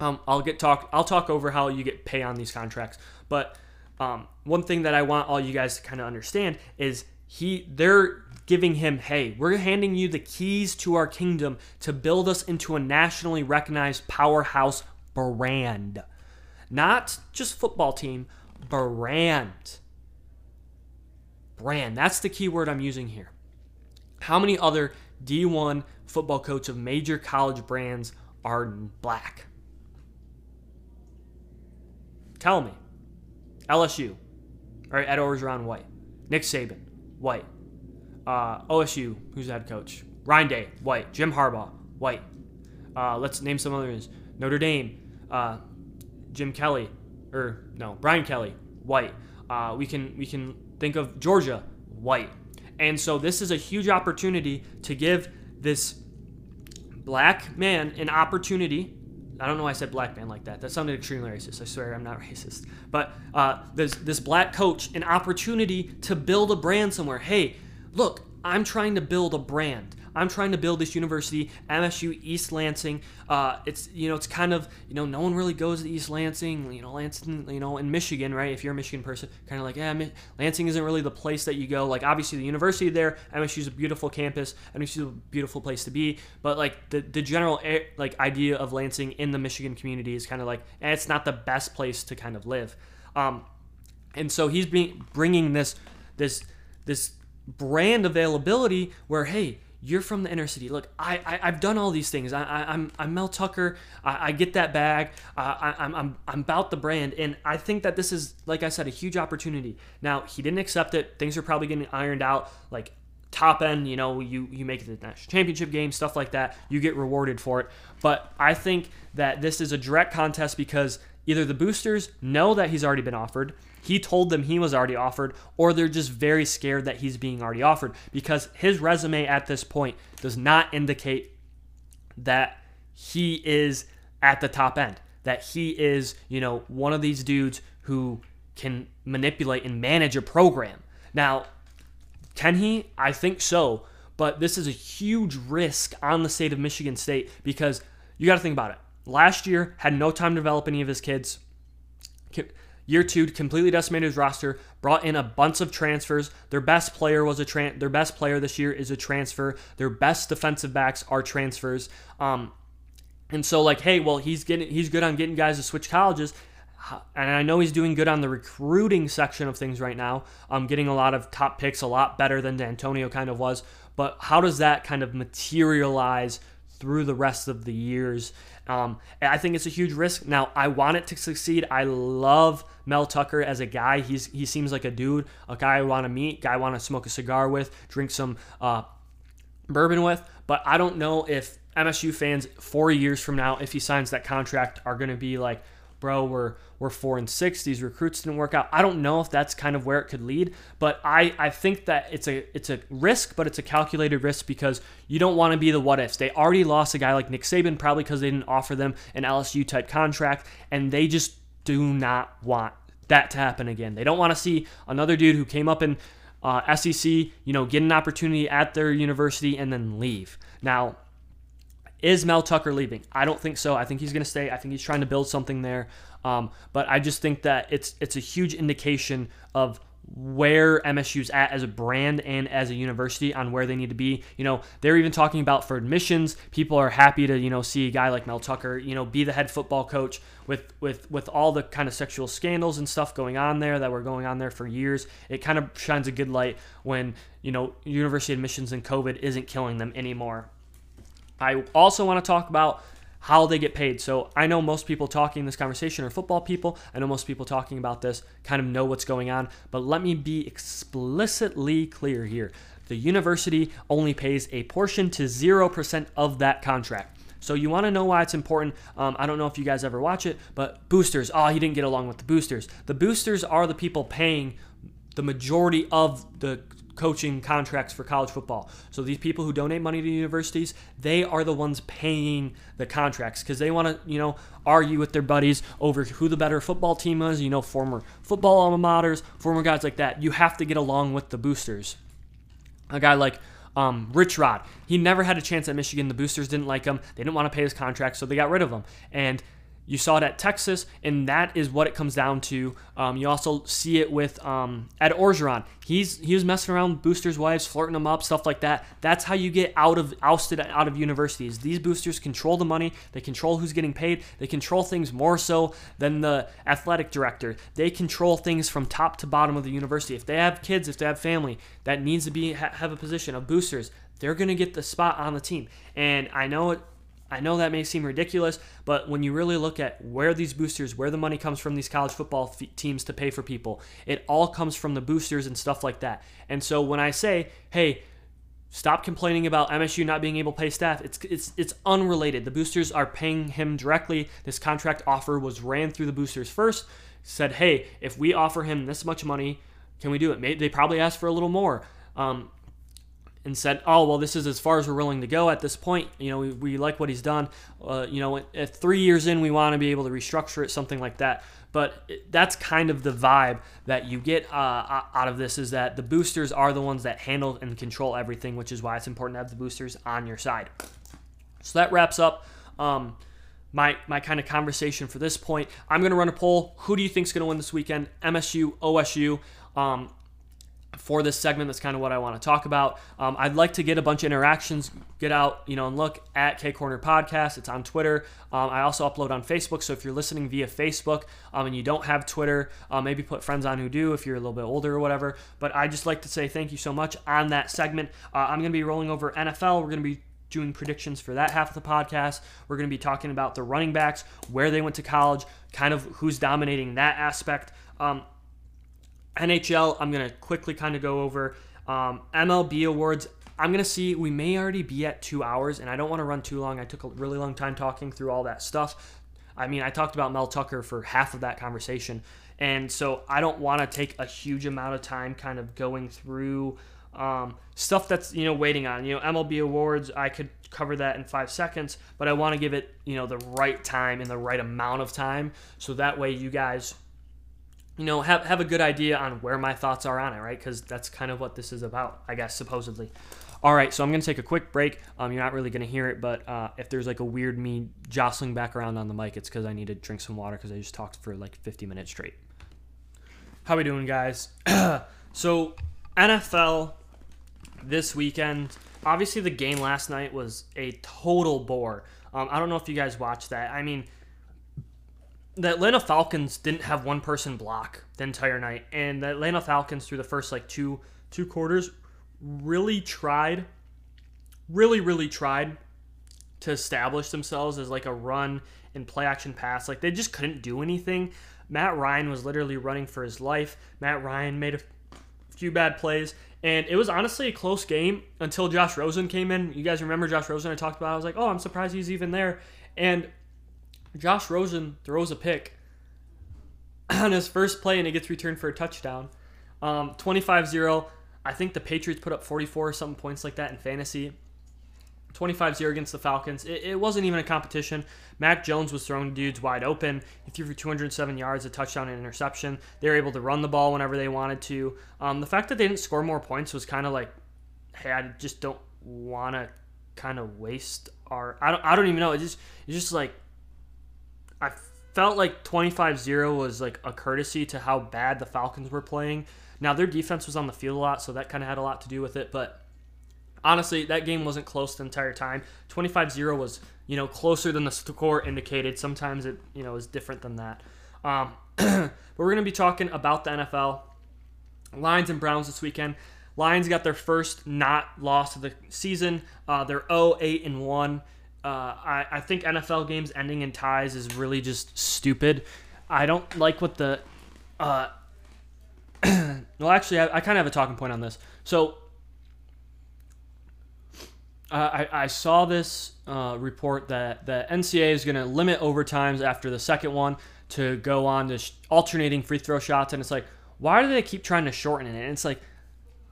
um, I'll get talk. I'll talk over how you get pay on these contracts. But um, one thing that I want all you guys to kind of understand is he they're giving him, hey, we're handing you the keys to our kingdom to build us into a nationally recognized powerhouse brand. Not just football team, brand. Brand. That's the key word I'm using here. How many other D1 football coach of major college brands are black? Tell me. LSU. Right, Ed Orgeron, white. Nick Saban, white. Uh, OSU, who's the head coach? Ryan Day, white. Jim Harbaugh, white. Uh, let's name some others. Notre Dame, uh, Jim Kelly, or no, Brian Kelly, white. Uh, we can we can think of Georgia, white. And so this is a huge opportunity to give this black man an opportunity. I don't know why I said black man like that. That sounded extremely racist. I swear I'm not [LAUGHS] racist. But uh, this this black coach an opportunity to build a brand somewhere. Hey, look, I'm trying to build a brand. I'm trying to build this university, MSU East Lansing. Uh, it's you know it's kind of you know no one really goes to East Lansing. You know Lansing, you know in Michigan, right? If you're a Michigan person, kind of like yeah, Lansing isn't really the place that you go. Like obviously the university there, MSU is a beautiful campus, MSU is a beautiful place to be. But like the the general like idea of Lansing in the Michigan community is kind of like eh, it's not the best place to kind of live. Um, and so he's being bringing this this this brand availability where hey you're from the inner city. Look, I, I have done all these things. I, I am I'm, I'm Mel Tucker. I, I get that bag. Uh, I, I'm I'm I'm about the brand, and I think that this is like I said a huge opportunity. Now he didn't accept it. Things are probably getting ironed out. Like top end, you know, you you make the national championship game, stuff like that. You get rewarded for it. But I think that this is a direct contest because either the boosters know that he's already been offered he told them he was already offered, or they're just very scared that he's being already offered because his resume at this point does not indicate that he is at the top end, that he is, you know, one of these dudes who can manipulate and manage a program. Now, can he? I think so, but this is a huge risk on the state of Michigan State because you got to think about it. Last year had no time to develop any of his kids Year two completely decimated his roster, brought in a bunch of transfers. Their best player was a tran- their best player this year is a transfer. Their best defensive backs are transfers. Um, and so like, hey, well, he's getting he's good on getting guys to switch colleges. And I know he's doing good on the recruiting section of things right now. Um, getting a lot of top picks, a lot better than Dantonio kind of was. But how does that kind of materialize through the rest of the years. Um, I think it's a huge risk. Now, I want it to succeed. I love Mel Tucker as a guy. He's he seems like a dude, a guy I want to meet, guy I want to smoke a cigar with, drink some uh, bourbon with. But I don't know if MSU fans four years from now, if he signs that contract, are going to be like, bro, we're we're four and six. These recruits didn't work out. I don't know if that's kind of where it could lead, but I, I think that it's a it's a risk, but it's a calculated risk because you don't want to be the what ifs. They already lost a guy like Nick Saban probably because they didn't offer them an LSU type contract, and they just do not want that to happen again. They don't want to see another dude who came up in uh, SEC, you know, get an opportunity at their university and then leave. Now, is Mel Tucker leaving? I don't think so. I think he's going to stay. I think he's trying to build something there. Um, but I just think that it's it's a huge indication of where MSU's at as a brand and as a university on where they need to be. You know, they're even talking about for admissions. People are happy to, you know, see a guy like Mel Tucker, you know, be the head football coach with with with all the kind of sexual scandals and stuff going on there that were going on there for years. It kind of shines a good light when, you know, university admissions and COVID isn't killing them anymore. I also want to talk about how they get paid. So I know most people talking this conversation are football people. I know most people talking about this kind of know what's going on. But let me be explicitly clear here. The university only pays a portion to 0% of that contract. So you want to know why it's important. Um, I don't know if you guys ever watch it, but boosters. Oh, he didn't get along with the boosters. The boosters are the people paying the majority of the coaching contracts for college football. So these people who donate money to universities, they are the ones paying the contracts because they want to, you know, argue with their buddies over who the better football team is. You know, former football alma maters, former guys like that. You have to get along with the boosters. A guy like um, Rich Rod, he never had a chance at Michigan. The boosters didn't like him. They didn't want to pay his contract, so they got rid of him. And you saw it at Texas, and that is what it comes down to. Um, you also see it with um, Ed Orgeron. He's he was messing around boosters' wives, flirting them up, stuff like that. That's how you get out of ousted out of universities. These boosters control the money. They control who's getting paid. They control things more so than the athletic director. They control things from top to bottom of the university. If they have kids, if they have family that needs to be have a position of boosters, they're going to get the spot on the team. And I know it I know that may seem ridiculous, but when you really look at where these boosters, where the money comes from these college football f- teams to pay for people, it all comes from the boosters and stuff like that. And so when I say, hey, stop complaining about MSU not being able to pay staff, it's it's it's unrelated. The boosters are paying him directly. This contract offer was ran through the boosters first. Said, hey, if we offer him this much money, can we do it? They probably asked for a little more. Um, and said, "Oh well, this is as far as we're willing to go at this point. You know, we, we like what he's done. Uh, you know, at three years in, we want to be able to restructure it, something like that." But that's kind of the vibe that you get uh, out of this is that the boosters are the ones that handle and control everything, which is why it's important to have the boosters on your side. So that wraps up. Um, my, my kind of conversation for this point. I'm going to run a poll. Who do you think is going to win this weekend? MSU, OSU. Um, for this segment. That's kind of what I want to talk about. Um, I'd like to get a bunch of interactions, get out, you know, and look at K Corner Podcast. It's on Twitter. Um, I also upload on Facebook. So if you're listening via Facebook um, and you don't have Twitter, uh, maybe put friends on who do if you're a little bit older or whatever. But I just like to say thank you so much on that segment. Uh, I'm going to be rolling over NFL. We're going to be doing predictions for that half of the podcast. We're going to be talking about the running backs, where they went to college, kind of who's dominating that aspect. Um, NHL, I'm going to quickly kind of go over. Um, MLB awards, I'm going to see, we may already be at two hours, and I don't want to run too long. I took a really long time talking through all that stuff. I mean, I talked about Mel Tucker for half of that conversation. And so I don't want to take a huge amount of time kind of going through um, stuff that's, you know, waiting on. You know, MLB awards, I could cover that in five seconds, but I want to give it, you know, the right time and the right amount of time. So that way you guys you know, have, have a good idea on where my thoughts are on it, right? Because that's kind of what this is about, I guess, supposedly. All right, so I'm going to take a quick break. Um, you're not really going to hear it, but uh, if there's like a weird me jostling back around on the mic, it's because I need to drink some water because I just talked for like 50 minutes straight. How we doing, guys? [CLEARS THROAT] so NFL this weekend. Obviously, the game last night was a total bore. Um, I don't know if you guys watched that. I mean, the Atlanta Falcons didn't have one person block the entire night, and the Atlanta Falcons through the first like two two quarters really tried, really really tried to establish themselves as like a run and play action pass. Like they just couldn't do anything. Matt Ryan was literally running for his life. Matt Ryan made a few bad plays, and it was honestly a close game until Josh Rosen came in. You guys remember Josh Rosen? I talked about. I was like, oh, I'm surprised he's even there. And Josh Rosen throws a pick [CLEARS THROAT] on his first play, and it gets returned for a touchdown. Um, 25-0. I think the Patriots put up 44 or something points like that in fantasy. 25 0 against the Falcons. It, it, wasn't even a competition. Mac Jones was throwing dudes wide open. He threw for 207 yards, a touchdown, and an interception. They were able to run the ball whenever they wanted to. Um, the fact that they didn't score more points was kind of like, hey, I just don't want to kind of waste our. I don't, I don't even know. It just, it's just like, I felt like 25 0 was like a courtesy to how bad the Falcons were playing. Now, their defense was on the field a lot, so that kind of had a lot to do with it, but honestly, that game wasn't close the entire time. 25-0 was, you know, closer than the score indicated. Sometimes it, you know, is different than that. Um, [CLEARS THROAT] but we're going to be talking about the NFL. Lions and Browns this weekend. Lions got their first not loss of the season. Uh, they're 0 8 and 1. Uh, I, I think NFL games ending in ties is really just stupid. I don't like what the. Uh, [CLEARS THROAT] well, actually, I, I kind of have a talking point on this. So uh, I, I saw this uh, report that the NCAA is going to limit overtimes after the second one to go on to sh- alternating free throw shots, and it's like, why do they keep trying to shorten it? And it's like,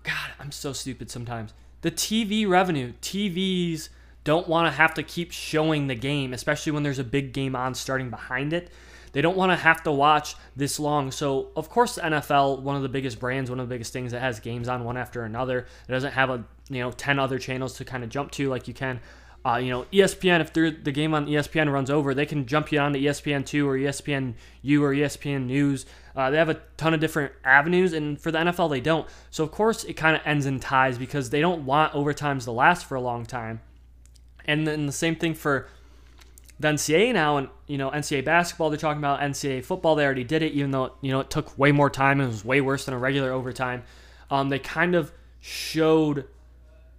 God, I'm so stupid sometimes. The TV revenue, TVs don't want to have to keep showing the game, especially when there's a big game on starting behind it. They don't want to have to watch this long. So, of course, NFL, one of the biggest brands, one of the biggest things that has games on one after another. It doesn't have a you know 10 other channels to kind of jump to like you can. Uh, you know, ESPN, if the game on ESPN runs over, they can jump you onto ESPN2 or ESPN U or ESPN News. Uh, they have a ton of different avenues, and for the NFL, they don't. So, of course, it kind of ends in ties because they don't want overtimes to last for a long time. And then the same thing for the NCAA now, and you know NCAA basketball. They're talking about NCAA football. They already did it, even though you know it took way more time and was way worse than a regular overtime. Um, they kind of showed,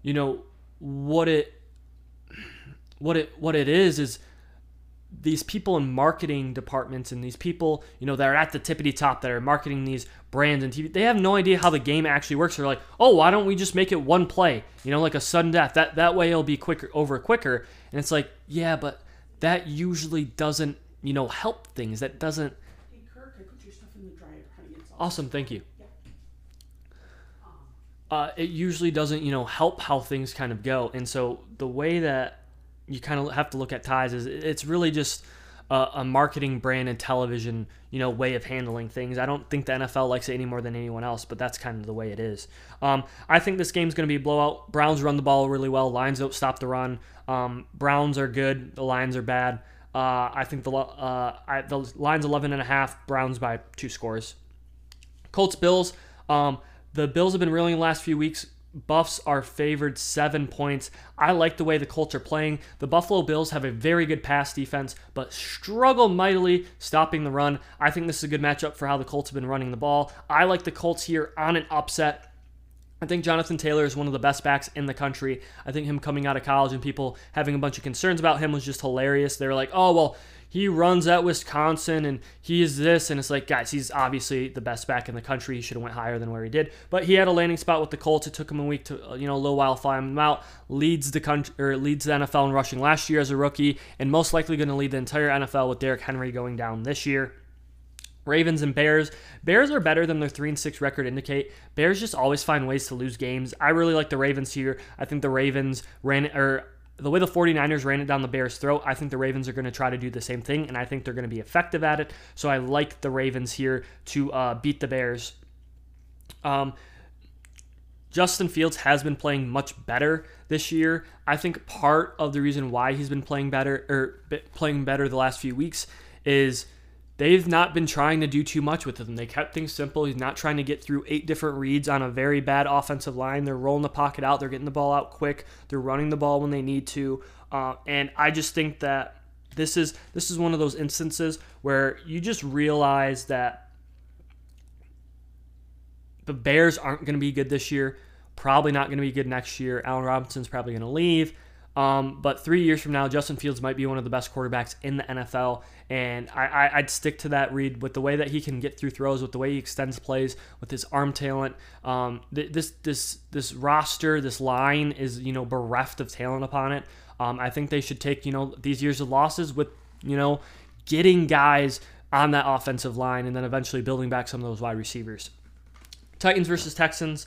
you know, what it, what it, what it is is these people in marketing departments and these people, you know, that are at the tippity top that are marketing these brands and TV, they have no idea how the game actually works. They're like, oh, why don't we just make it one play? You know, like a sudden death. That that way it'll be quicker over quicker. And it's like, yeah, but that usually doesn't, you know, help things. That doesn't. Hey, Kirk, I put your stuff in the dryer, honey. It's Awesome, thank you. Yeah. Uh, it usually doesn't, you know, help how things kind of go. And so the way that you kind of have to look at ties is it's really just a, a marketing brand and television, you know, way of handling things. I don't think the NFL likes it any more than anyone else, but that's kind of the way it is. Um, I think this game's going to be blowout. Browns run the ball really well. Lions don't stop the run. Um, Browns are good. The Lions are bad. Uh, I think the uh, I, the Lions 11 and a half. Browns by two scores. Colts Bills. Um, the Bills have been reeling the last few weeks. Buffs are favored seven points. I like the way the Colts are playing. The Buffalo Bills have a very good pass defense, but struggle mightily stopping the run. I think this is a good matchup for how the Colts have been running the ball. I like the Colts here on an upset. I think Jonathan Taylor is one of the best backs in the country. I think him coming out of college and people having a bunch of concerns about him was just hilarious. They're like, oh, well, he runs at Wisconsin and he is this. And it's like, guys, he's obviously the best back in the country. He should have went higher than where he did. But he had a landing spot with the Colts. It took him a week to, uh, you know, a little while to find him out. Leads the country or leads the NFL in rushing last year as a rookie and most likely going to lead the entire NFL with Derrick Henry going down this year. Ravens and Bears. Bears are better than their 3 and 6 record indicate. Bears just always find ways to lose games. I really like the Ravens here. I think the Ravens ran or the way the 49ers ran it down the Bears' throat, I think the Ravens are going to try to do the same thing, and I think they're going to be effective at it. So I like the Ravens here to uh, beat the Bears. Um, Justin Fields has been playing much better this year. I think part of the reason why he's been playing better or playing better the last few weeks is – they've not been trying to do too much with him. They kept things simple. He's not trying to get through eight different reads on a very bad offensive line. They're rolling the pocket out. They're getting the ball out quick. They're running the ball when they need to. Uh, and I just think that this is this is one of those instances where you just realize that the Bears aren't going to be good this year. Probably not going to be good next year. Allen Robinson's probably going to leave. Um, but three years from now, Justin Fields might be one of the best quarterbacks in the NFL. And I, would stick to that read with the way that he can get through throws, with the way he extends plays, with his arm talent. Um, th- this this this roster, this line is you know bereft of talent upon it. Um, I think they should take you know these years of losses with you know getting guys on that offensive line and then eventually building back some of those wide receivers. Titans versus Texans.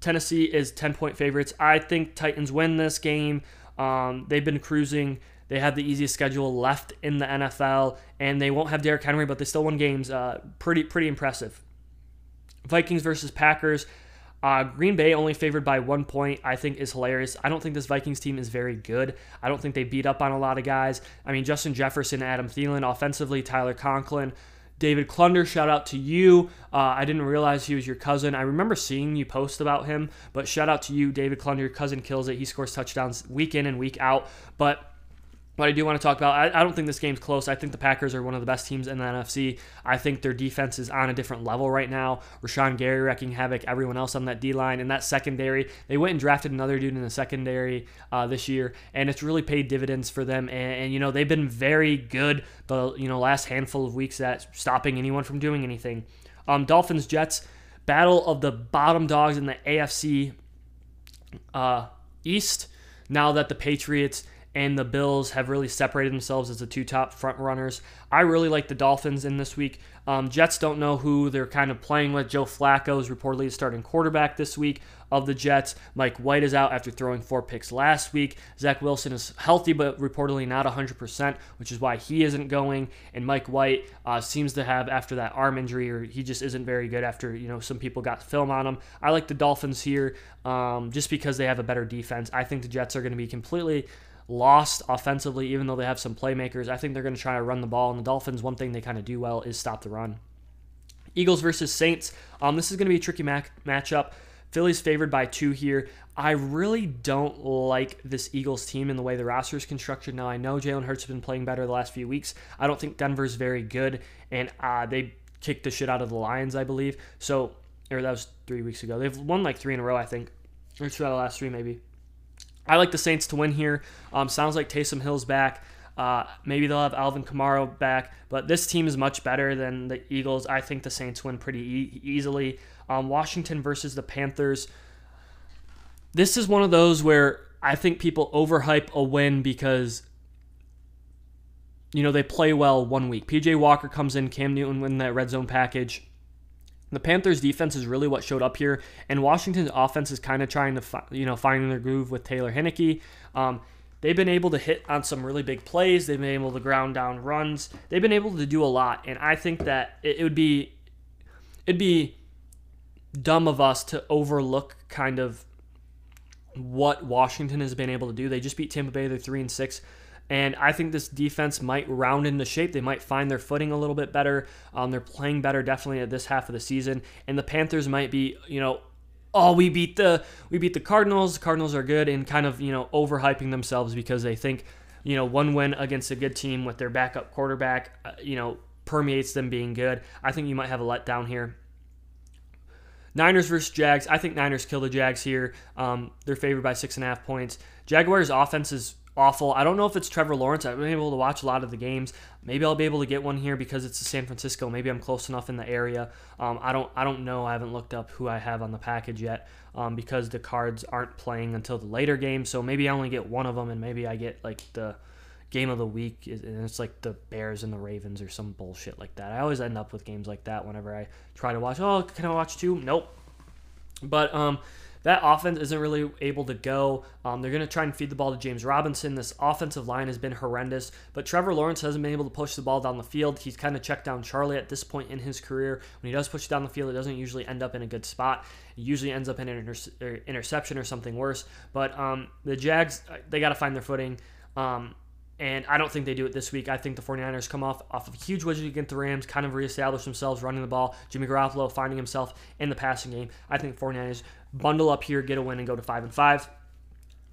Tennessee is 10 point favorites. I think Titans win this game. Um, they've been cruising. They have the easiest schedule left in the NFL, and they won't have Derrick Henry, but they still won games. Uh, pretty pretty impressive. Vikings versus Packers. Uh, Green Bay only favored by one point, I think is hilarious. I don't think this Vikings team is very good. I don't think they beat up on a lot of guys. I mean, Justin Jefferson, Adam Thielen, offensively, Tyler Conklin, David Clunder, shout out to you. Uh, I didn't realize he was your cousin. I remember seeing you post about him, but shout out to you, David Clunder. Your cousin kills it. He scores touchdowns week in and week out. But what I do want to talk about, I, I, don't think this game's close. I think the Packers are one of the best teams in the NFC. I think their defense is on a different level right now. Rashan Gary wrecking havoc, everyone else on that D line. And that secondary, they went and drafted another dude in the secondary uh, this year, and it's really paid dividends for them. And, and, you know, they've been very good the you know last handful of weeks at stopping anyone from doing anything. Um, Dolphins, Jets, battle of the bottom dogs in the AFC uh, East. Now that the Patriots and the Bills have really separated themselves as the two top front runners. I really like the Dolphins in this week. Um, Jets don't know who they're kind of playing with. Joe Flacco is reportedly starting quarterback this week of the Jets. Mike White is out after throwing four picks last week. Zach Wilson is healthy, but reportedly not 100%, which is why he isn't going. And Mike White uh, seems to have, after that arm injury, or he just isn't very good after, you know, some people got film on him. I like the Dolphins here um, just because they have a better defense. I think the Jets are going to be completely lost offensively, even though they have some playmakers. I think they're going to try to run the ball. And the Dolphins, one thing they kind of do well is stop the run. Eagles versus Saints. Um, this is going to be a tricky mac- matchup. Philly's favored by two here. I really don't like this Eagles team in the way the roster is constructed. Now, I know Jalen Hurts has been playing better the last few weeks. I don't think Denver's very good, and uh, they kicked the shit out of the Lions, I believe. So, or that was three weeks ago. They've won like three in a row, I think, or two out of the last three, maybe. I like the Saints to win here. Um, sounds like Taysom Hill's back. Uh, maybe they'll have Alvin Kamara back, but this team is much better than the Eagles. I think the Saints win pretty e- easily. Um, Washington versus the Panthers. This is one of those where I think people overhype a win because you know they play well one week. PJ Walker comes in, Cam Newton win that red zone package. The Panthers' defense is really what showed up here, and Washington's offense is kind of trying to, fi- you know, finding their groove with Taylor Heinicke. Um, they've been able to hit on some really big plays. They've been able to ground down runs. They've been able to do a lot, and I think that it, it would be, it'd be dumb of us to overlook kind of what Washington has been able to do. They just beat Tampa Bay. They're three and six. And I think this defense might round into shape. They might find their footing a little bit better. Um, they're playing better definitely at this half of the season. And the Panthers might be, you know, oh, we beat the we beat the Cardinals. The Cardinals are good and kind of, you know, overhyping themselves because they think, you know, one win against a good team with their backup quarterback, uh, you know, permeates them being good. I think you might have a letdown here. Niners versus Jags. I think Niners kill the Jags here. Um, they're favored by six and a half points. Jaguars' offense is awful. I don't know if it's Trevor Lawrence. I've been able to watch a lot of the games. Maybe I'll be able to get one here because it's San Francisco. Maybe I'm close enough in the area. Um, I don't. I don't know. I haven't looked up who I have on the package yet um, because the cards aren't playing until the later game. So maybe I only get one of them, and maybe I get like the game of the week, and it's like the Bears and the Ravens or some bullshit like that. I always end up with games like that whenever I try to watch. Oh, can I watch two? Nope. But um, that offense isn't really able to go. Um, they're going to try and feed the ball to James Robinson. This offensive line has been horrendous, but Trevor Lawrence hasn't been able to push the ball down the field. He's kind of checked down Charlie at this point in his career. When he does push down the field, it doesn't usually end up in a good spot. It usually ends up in an inter- interception or something worse. But um, the Jags, uh, they got to find their footing. Um, and I don't think they do it this week. I think the 49ers come off off of a huge win against the Rams, kind of reestablish themselves running the ball. Jimmy Garoppolo finding himself in the passing game. I think 49ers bundle up here, get a win, and go to 5 and 5.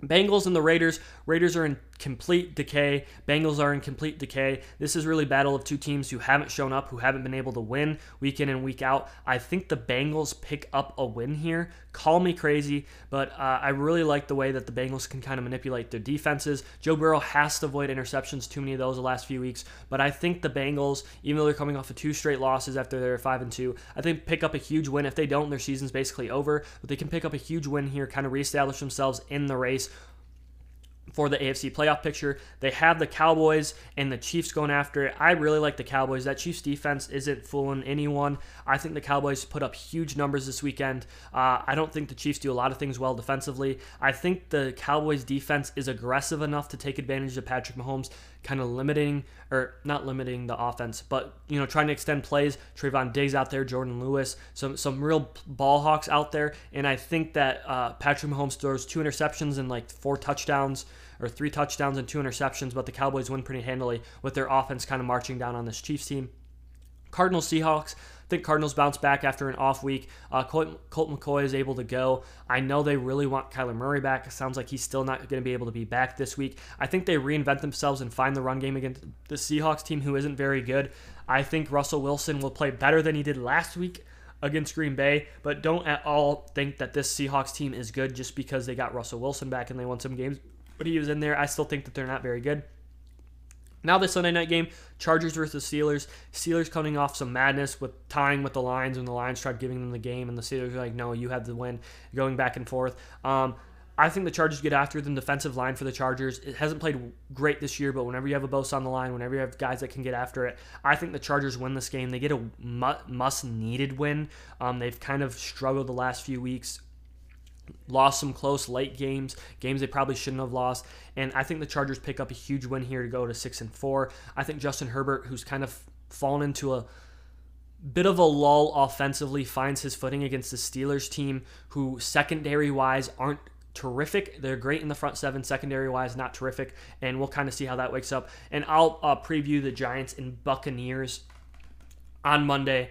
Bengals and the Raiders. Raiders are in complete decay. Bengals are in complete decay. This is really battle of two teams who haven't shown up, who haven't been able to win week in and week out. I think the Bengals pick up a win here. Call me crazy, but uh, I really like the way that the Bengals can kind of manipulate their defenses. Joe Burrow has to avoid interceptions, too many of those the last few weeks, but I think the Bengals, even though they're coming off of two straight losses after they're five and two, I think pick up a huge win. If they don't, their season's basically over. But they can pick up a huge win here, kind of reestablish themselves in the race for the AFC playoff picture. They have the Cowboys and the Chiefs going after it. I really like the Cowboys. That Chiefs defense isn't fooling anyone. I think the Cowboys put up huge numbers this weekend. Uh, I don't think the Chiefs do a lot of things well defensively. I think the Cowboys defense is aggressive enough to take advantage of Patrick Mahomes, kind of limiting or not limiting the offense, but you know trying to extend plays. Trevon Diggs out there, Jourdan Lewis, some some real ball hawks out there, and I think that uh, Patrick Mahomes throws two interceptions and like four touchdowns or three touchdowns and two interceptions, but the Cowboys win pretty handily with their offense kind of marching down on this Chiefs team. Cardinals Seahawks. Think Cardinals bounce back after an off week. Uh, Colt, Colt, McCoy is able to go. I know they really want Kyler Murray back. It sounds like he's still not going to be able to be back this week. I think they reinvent themselves and find the run game against the Seahawks team, who isn't very good. I think Russell Wilson will play better than he did last week against Green Bay, but don't at all think that this Seahawks team is good just because they got Russell Wilson back and they won some games but he was in there. I still think that they're not very good. Now the Sunday night game, Chargers versus Steelers. Steelers coming off some madness with tying with the Lions when the Lions tried giving them the game, and the Steelers are like, "No, you have the win." Going back and forth. Um, I think the Chargers get after them. Defensive line for the Chargers. It hasn't played great this year, but whenever you have a Bosa on the line, whenever you have guys that can get after it, I think the Chargers win this game. They get a must needed win. Um, they've kind of struggled the last few weeks lost some close late games, games they probably shouldn't have lost. And I think the Chargers pick up a huge win here to go to six and four. I think Justin Herbert, who's kind of fallen into a bit of a lull offensively, finds his footing against the Steelers team, who secondary wise aren't terrific. They're great in the front seven, secondary wise, not terrific. And we'll kind of see how that wakes up. And I'll uh, preview the Giants and Buccaneers on Monday.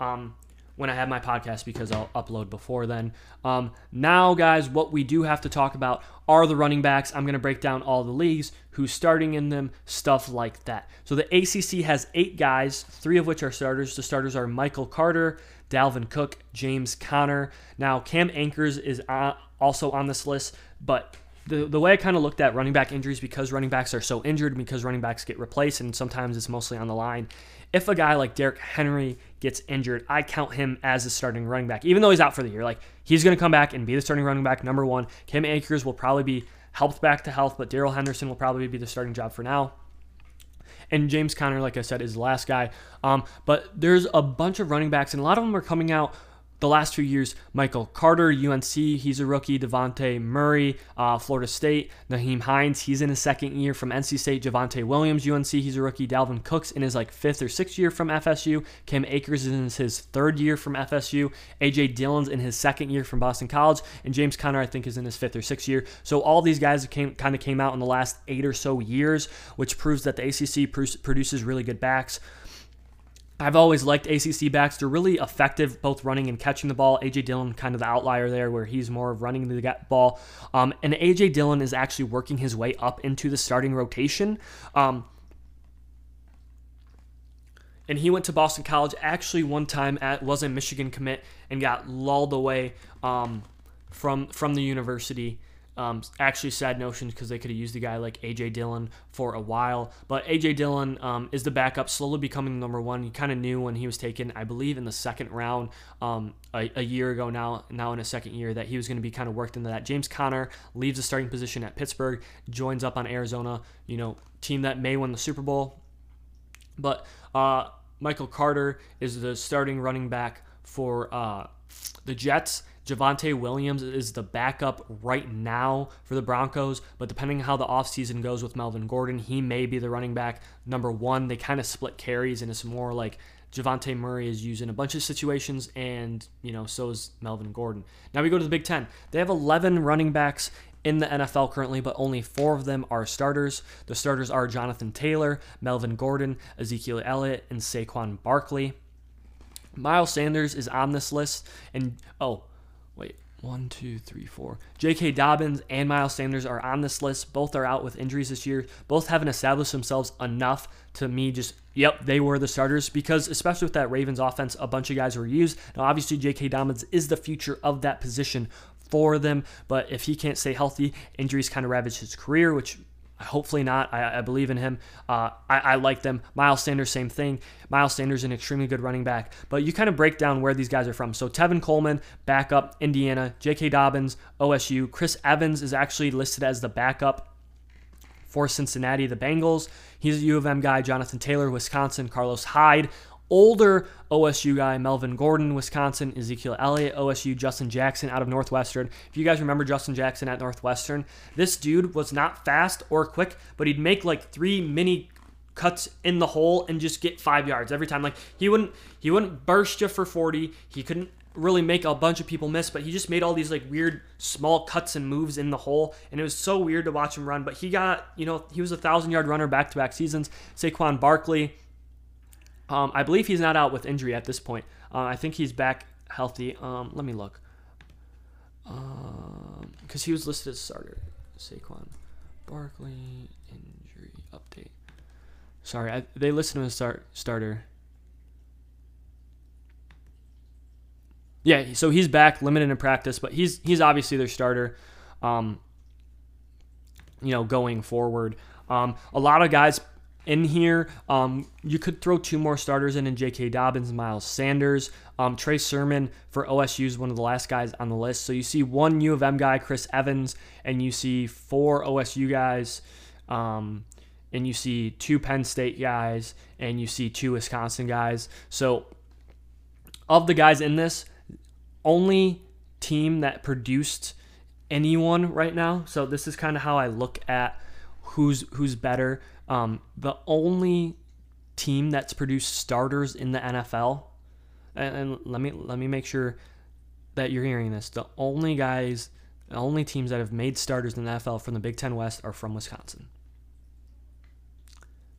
Um, when I have my podcast because I'll upload before then. Um, now, guys, what we do have to talk about are the running backs. I'm going to break down all the leagues, who's starting in them, stuff like that. So the ACC has eight guys, three of which are starters. The starters are Michael Carter, Dalvin Cook, James Conner. Now, Cam Akers is uh, also on this list, but the, the way I kind of looked at running back injuries because running backs are so injured, because running backs get replaced, and sometimes it's mostly on the line. If a guy like Derrick Henry gets injured, I count him as a starting running back, even though he's out for the year. Like he's going to come back and be the starting running back, number one. Cam Akers will probably be helped back to health, but Darrell Henderson will probably be the starting job for now. And James Conner, like I said, is the last guy. Um, but there's a bunch of running backs, and a lot of them are coming out the last few years, Michael Carter, UNC, he's a rookie. Devontae Murray, uh, Florida State. Nyheim Hines, he's in his second year from NC State. Javonte Williams, UNC, he's a rookie. Dalvin Cooks in his like fifth or sixth year from FSU. Cam Akers is in his third year from FSU. AJ Dillon's in his second year from Boston College, and James Conner, I think, is in his fifth or sixth year. So all these guys came kind of came out in the last eight or so years, which proves that the ACC produces really good backs. I've always liked ACC backs. They're really effective both running and catching the ball. AJ Dillon, kind of the outlier there, where he's more of running the ball. Um, and AJ Dillon is actually working his way up into the starting rotation. Um, and he went to Boston College. Actually, one time at was a Michigan commit and got lulled away um, from from the university. Um, actually, sad notion because they could have used a guy like AJ Dillon for a while. But AJ Dillon um, is the backup, slowly becoming number one. You kind of knew when he was taken, I believe, in the second round um, a, a, year ago now, now in a second year, that he was going to be kind of worked into that. James Conner leaves the starting position at Pittsburgh, joins up on Arizona, you know, team that may win the Super Bowl. But uh, Michael Carter is the starting running back for uh, the Jets. Javonte Williams is the backup right now for the Broncos, but depending on how the offseason goes with Melvin Gordon, he may be the running back number one. They kind of split carries, and it's more like Javonte Murray is used in a bunch of situations, and you know, so is Melvin Gordon. Now we go to the Big Ten. They have 11 running backs in the NFL currently, but only four of them are starters. The starters are Jonathan Taylor, Melvin Gordon, Ezekiel Elliott, and Saquon Barkley. Miles Sanders is on this list, and oh, Wait, one, two, three, four. J.K. Dobbins and Miles Sanders are on this list. Both are out with injuries this year. Both haven't established themselves enough to me just, yep, they were the starters because, especially with that Ravens offense, a bunch of guys were used. Now, obviously, J.K. Dobbins is the future of that position for them, but if he can't stay healthy, injuries kind of ravage his career, which Hopefully not. I, I believe in him. Uh, I, I, like them. Miles Sanders, same thing. Miles Sanders, an extremely good running back. But you kind of break down where these guys are from. So Tevin Coleman, backup, Indiana. J.K. Dobbins, OSU. Chris Evans is actually listed as the backup for Cincinnati, the Bengals. He's a U of M guy. Jonathan Taylor, Wisconsin. Carlos Hyde, older OSU guy, Melvin Gordon, Wisconsin, Ezekiel Elliott, OSU, Justin Jackson out of Northwestern. If you guys remember Justin Jackson at Northwestern, this dude was not fast or quick, but he'd make like three mini cuts in the hole and just get five yards every time. Like he wouldn't he wouldn't burst you for 40. He couldn't really make a bunch of people miss, but he just made all these like weird small cuts and moves in the hole, and it was so weird to watch him run. But he got, you know, he was a thousand yard runner back to back seasons. Saquon Barkley, um, I believe he's not out with injury at this point. Uh, I think he's back healthy. Um, let me look. Because um, he was listed as starter. Saquon Barkley injury update. Sorry, I, they listed him as start starter. Yeah, so he's back, limited in practice, but he's he's obviously their starter. Um, you know, going forward. Um, a lot of guys in here. Um, you could throw two more starters in in J.K. Dobbins, Miles Sanders. Um, Trey Sermon for OSU is one of the last guys on the list. So you see one U of M guy, Chris Evans, and you see four OSU guys, um, and you see two Penn State guys, and you see two Wisconsin guys. So of the guys in this, only team that produced anyone right now. So this is kind of how I look at who's who's better. Um, the only team that's produced starters in the NFL, and, and let me let me make sure that you're hearing this. The only guys, the only teams that have made starters in the NFL from the Big Ten West are from Wisconsin.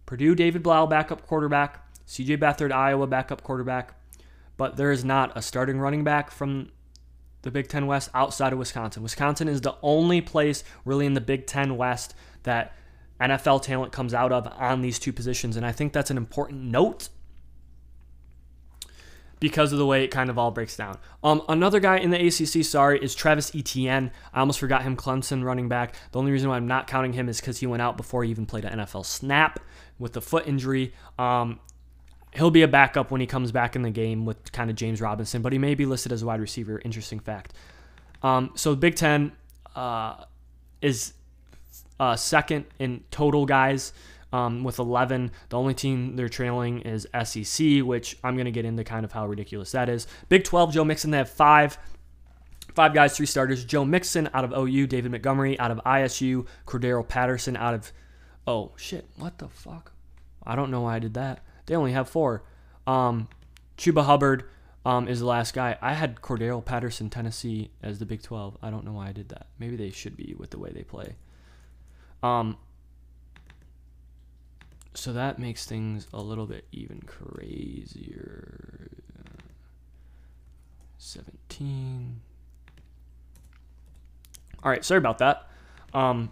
Purdue, David Blough, backup quarterback. CJ Beathard, Iowa, backup quarterback. But there is not a starting running back from the Big Ten West outside of Wisconsin. Wisconsin is the only place really in the Big Ten West that NFL talent comes out of on these two positions. And I think that's an important note because of the way it kind of all breaks down. Um, another guy in the ACC, sorry, is Travis Etienne. I almost forgot him, Clemson running back. The only reason why I'm not counting him is because he went out before he even played an NFL snap with the foot injury. Um, he'll be a backup when he comes back in the game with kind of James Robinson, but he may be listed as a wide receiver. Interesting fact. Um, so Big Ten uh, is uh, second in total guys um, with 11. The only team they're trailing is SEC, which I'm going to get into kind of how ridiculous that is. Big 12, Joe Mixon, they have five. Five guys, three starters. Joe Mixon out of OU, David Montgomery out of ISU, Cordero Patterson out of. Oh, shit. What the fuck? I don't know why I did that. They only have four. Um, Chuba Hubbard um, is the last guy. I had Cordero Patterson, Tennessee, as the Big 12. I don't know why I did that. Maybe they should be with the way they play. Um, so that makes things a little bit even crazier. 17. All right, sorry about that. Um,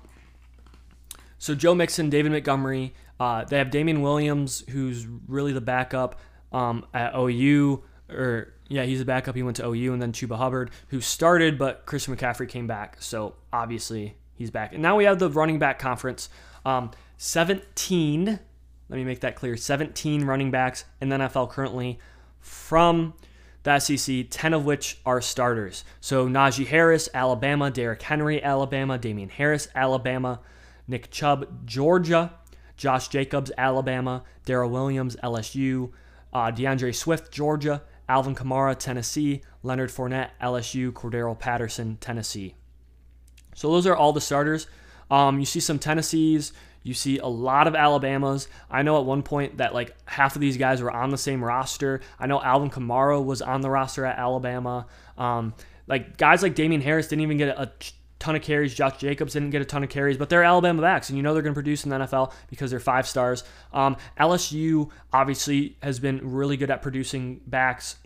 so Joe Mixon, David Montgomery, uh, they have Damien Williams, who's really the backup um, at OU, or yeah, he's a backup. He went to OU, and then Chuba Hubbard, who started, but Christian McCaffrey came back. So obviously he's back. And now we have the running back conference. Um, 17, let me make that clear 17 running backs in the NFL currently from the SEC, 10 of which are starters. So Najee Harris, Alabama, Derrick Henry, Alabama, Damien Harris, Alabama, Nick Chubb, Georgia, Josh Jacobs, Alabama, Darrel Williams, LSU, uh, D'Andre Swift, Georgia, Alvin Kamara, Tennessee, Leonard Fournette, LSU, Cordarrelle Patterson, Tennessee. So those are all the starters. Um, you see some Tennessees. You see a lot of Alabamas. I know at one point that like half of these guys were on the same roster. I know Alvin Kamara was on the roster at Alabama. Um, like guys like Damien Harris didn't even get a, ton of carries. Josh Jacobs didn't get a ton of carries, but they're Alabama backs, and you know they're going to produce in the NFL because they're five stars. Um, LSU obviously has been really good at producing backs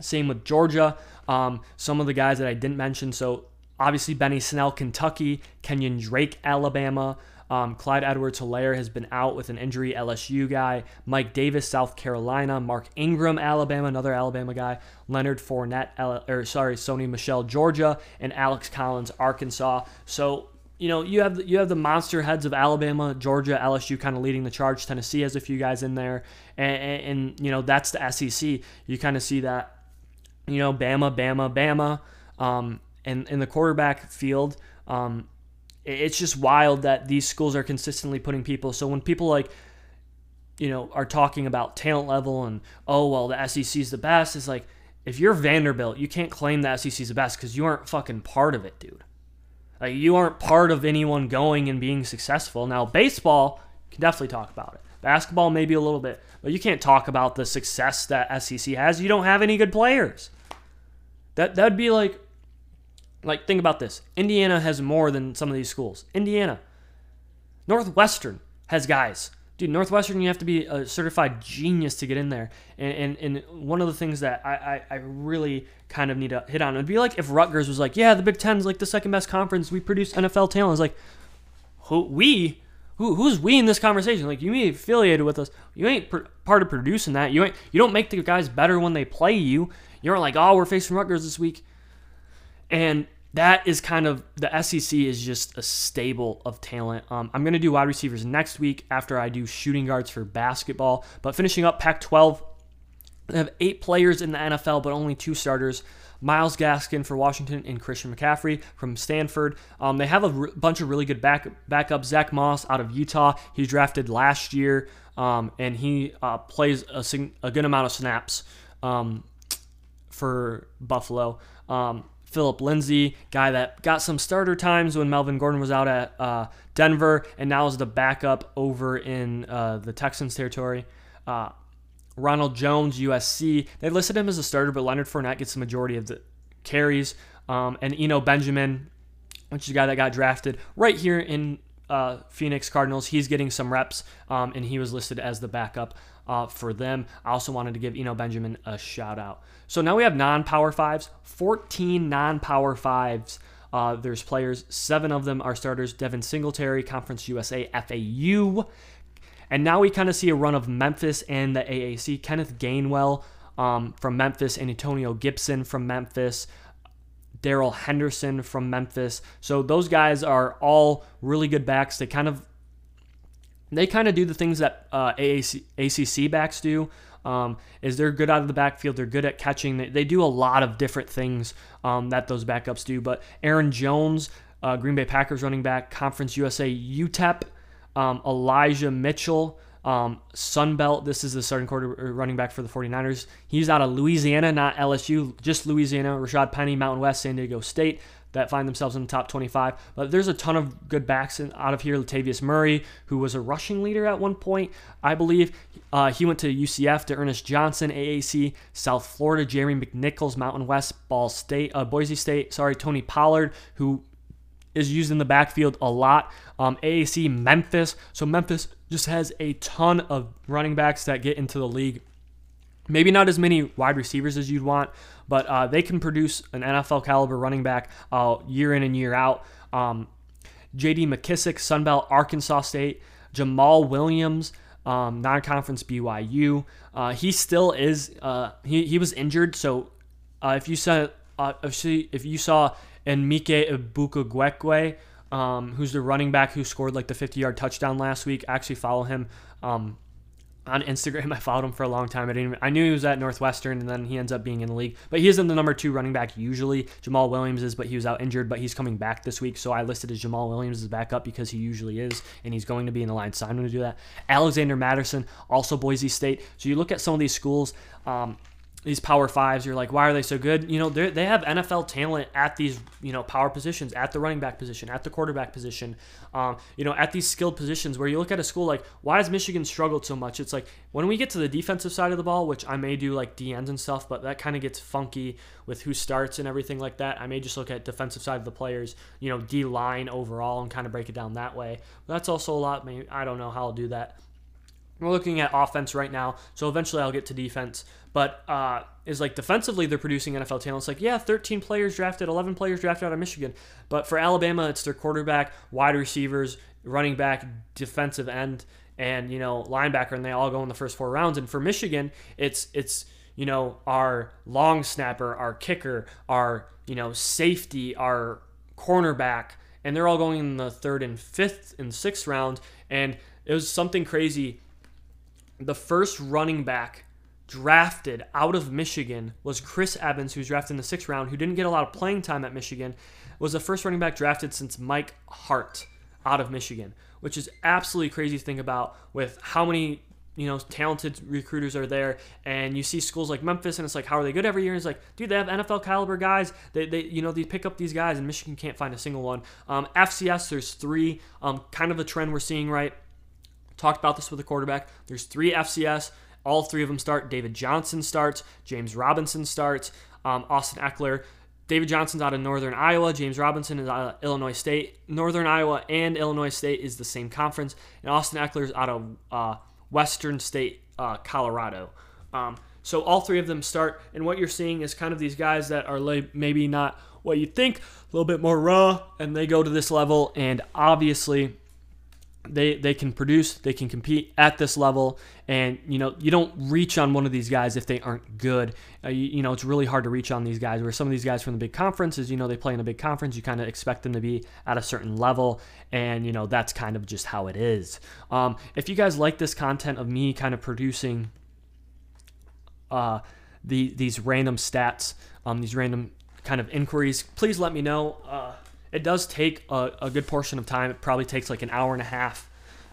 Same with Georgia. Um, some of the guys that I didn't mention. So obviously Benny Snell, Kentucky, Kenyon Drake, Alabama. Um, Clyde Edwards Helaire has been out with an injury, LSU guy. Mike Davis, South Carolina. Mark Ingram, Alabama, another Alabama guy. Leonard Fournette, L- or sorry, Sony Michel, Georgia, and Alex Collins, Arkansas. So you know you have you have the monster heads of Alabama, Georgia, LSU kind of leading the charge. Tennessee has a few guys in there, and, and, and you know that's the SEC. You kind of see that, you know, Bama, Bama, Bama, um, and in the quarterback field. Um, it's just wild that these schools are consistently putting people. So when people like, you know, are talking about talent level and oh well, the SEC is the best, it's like if you're Vanderbilt, you can't claim the SEC is the best because you aren't fucking part of it, dude. Like you aren't part of anyone going and being successful. Now baseball you can definitely talk about it. Basketball maybe a little bit, but you can't talk about the success that SEC has. You don't have any good players. That that'd be like like, think about this Indiana has more than some of these schools. Indiana. Northwestern has guys. Dude, Northwestern, you have to be a certified genius to get in there. And, and, and one of the things that I, I, I really kind of need to hit on would be like if Rutgers was like, yeah, the Big Ten's like the second best conference. We produce NFL talent. It's like, who, we? Who, who's we in this conversation? Like, you ain't affiliated with us. You ain't part of producing that. You ain't. You don't make the guys better when they play you. You aren't like, oh, we're facing Rutgers this week. And that is kind of the SEC is just a stable of talent. Um, I'm going to do wide receivers next week after I do shooting guards for basketball. But finishing up Pac 12, they have eight players in the NFL, but only two starters. Myles Gaskin for Washington and Christian McCaffrey from Stanford. Um, they have a r- bunch of really good back backups. Zach Moss out of Utah. He drafted last year, um, and he uh, plays a, a, good amount of snaps um, for Buffalo. Phillip Lindsay, guy that got some starter times when Melvin Gordon was out at uh, Denver, and now is the backup over in uh, the Texans territory. Uh, Ronald Jones, USC. They listed him as a starter, but Leonard Fournette gets the majority of the carries. Um, and Eno Benjamin, which is a guy that got drafted right here in uh, Phoenix Cardinals. He's getting some reps, um, and he was listed as the backup uh, for them. I also wanted to give Eno Benjamin a shout out. So now we have non power fives, 14 non power fives. Uh, there's players, seven of them are starters. Devin Singletary, Conference USA, FAU. And now we kind of see a run of Memphis and the AAC. Kenneth Gainwell um, from Memphis and Antonio Gibson from Memphis. Darrell Henderson from Memphis. So those guys are all really good backs. They kind of they kind of do the things that uh, AAC, ACC backs do. Um, is they're good out of the backfield. They're good at catching. They, they do a lot of different things um, that those backups do. But Aaron Jones, uh, Green Bay Packers running back, Conference USA UTEP, um, Elijah Mitchell, um, Sunbelt. This is the starting quarter uh, running back for the 49ers. He's out of Louisiana, not LSU, just Louisiana. Rashaad Penny, Mountain West, San Diego State that find themselves in the top 25. But there's a ton of good backs in, out of here. Latavius Murray, who was a rushing leader at one point, I believe. Uh, he went to UCF to Ernest Johnson, AAC, South Florida, Jerry McNichols, Mountain West, Ball State, uh, Boise State. Sorry, Tony Pollard, who is used in the backfield a lot. Um, AAC, Memphis. So Memphis just has a ton of running backs that get into the league. Maybe not as many wide receivers as you'd want, but uh, they can produce an NFL caliber running back uh, year in and year out. Um, J.D. McKissic, Sunbelt, Arkansas State, Jamaal Williams, um, non-conference BYU. Uh, he still is. Uh, he he was injured, so uh, if you saw uh, if you saw Emeka Egbuka um, who's the running back who scored like the 50-yard touchdown last week, actually follow him. Um, on Instagram. [LAUGHS] I followed him for a long time. I didn't. Even, I knew he was at Northwestern, and then he ends up being in the league. But he isn't the number two running back usually. Jamaal Williams is, but he was out injured. But he's coming back this week, so I listed as Jamaal Williams as backup because he usually is, and he's going to be in the line. So I'm going to do that. Alexander Mattison, also Boise State. So you look at some of these schools. Um, these power fives, you're like, why are they so good? You know, they have NFL talent at these, you know, power positions, at the running back position, at the quarterback position, um, you know, at these skilled positions where you look at a school like, why has Michigan struggled so much? It's like when we get to the defensive side of the ball, which I may do like DNs and stuff, but that kind of gets funky with who starts and everything like that. I may just look at defensive side of the players, you know, D line overall and kind of break it down that way. But that's also a lot. Maybe, I don't know how I'll do that. we're looking at offense right now, so eventually I'll get to defense. But uh, is like defensively, they're producing NFL talent. It's like, yeah, 13 players drafted, 11 players drafted out of Michigan. But for Alabama, it's their quarterback, wide receivers, running back, defensive end, and you know linebacker, and they all go in the first four rounds. And for Michigan, it's it's you know our long snapper, our kicker, our you know safety, our cornerback, and they're all going in the third and fifth and sixth round. And it was something crazy. The first running back drafted out of Michigan was Chris Evans, who was drafted in the sixth round, who didn't get a lot of playing time at Michigan, was the first running back drafted since Mike Hart out of Michigan, which is absolutely crazy to think about with how many you know talented recruiters are there. And you see schools like memphis and it's like how are they good every year? And it's like dude they have nfl caliber guys. They, they you know they pick up these guys and michigan can't find a single one. Um, fcs there's three. Um, kind of a trend we're seeing right? Talked about this with the quarterback. There's three fcs all three of them start. David Johnson starts. James Robinson starts. Um, Austin Ekeler. David Johnson's out of Northern Iowa. James Robinson is out of Illinois State. Northern Iowa and Illinois State is the same conference. And Austin Ekeler's out of uh, Western State, uh, Colorado. Um, so all three of them start. And what you're seeing is kind of these guys that are maybe not what you think, a little bit more raw, and they go to this level. And obviously, they they can produce, they can compete at this level, and you know you don't reach on one of these guys if they aren't good. Uh, you, you, know it's really hard to reach on these guys. Where some of these guys from the big conferences, you know they play in a big conference, you kind of expect them to be at a certain level, and you know that's kind of just how it is. Um, if you guys like this content of me kind of producing uh, the these random stats, um, these random kind of inquiries, please let me know. Uh, it does take a, a good portion of time. It probably takes like an hour and a half,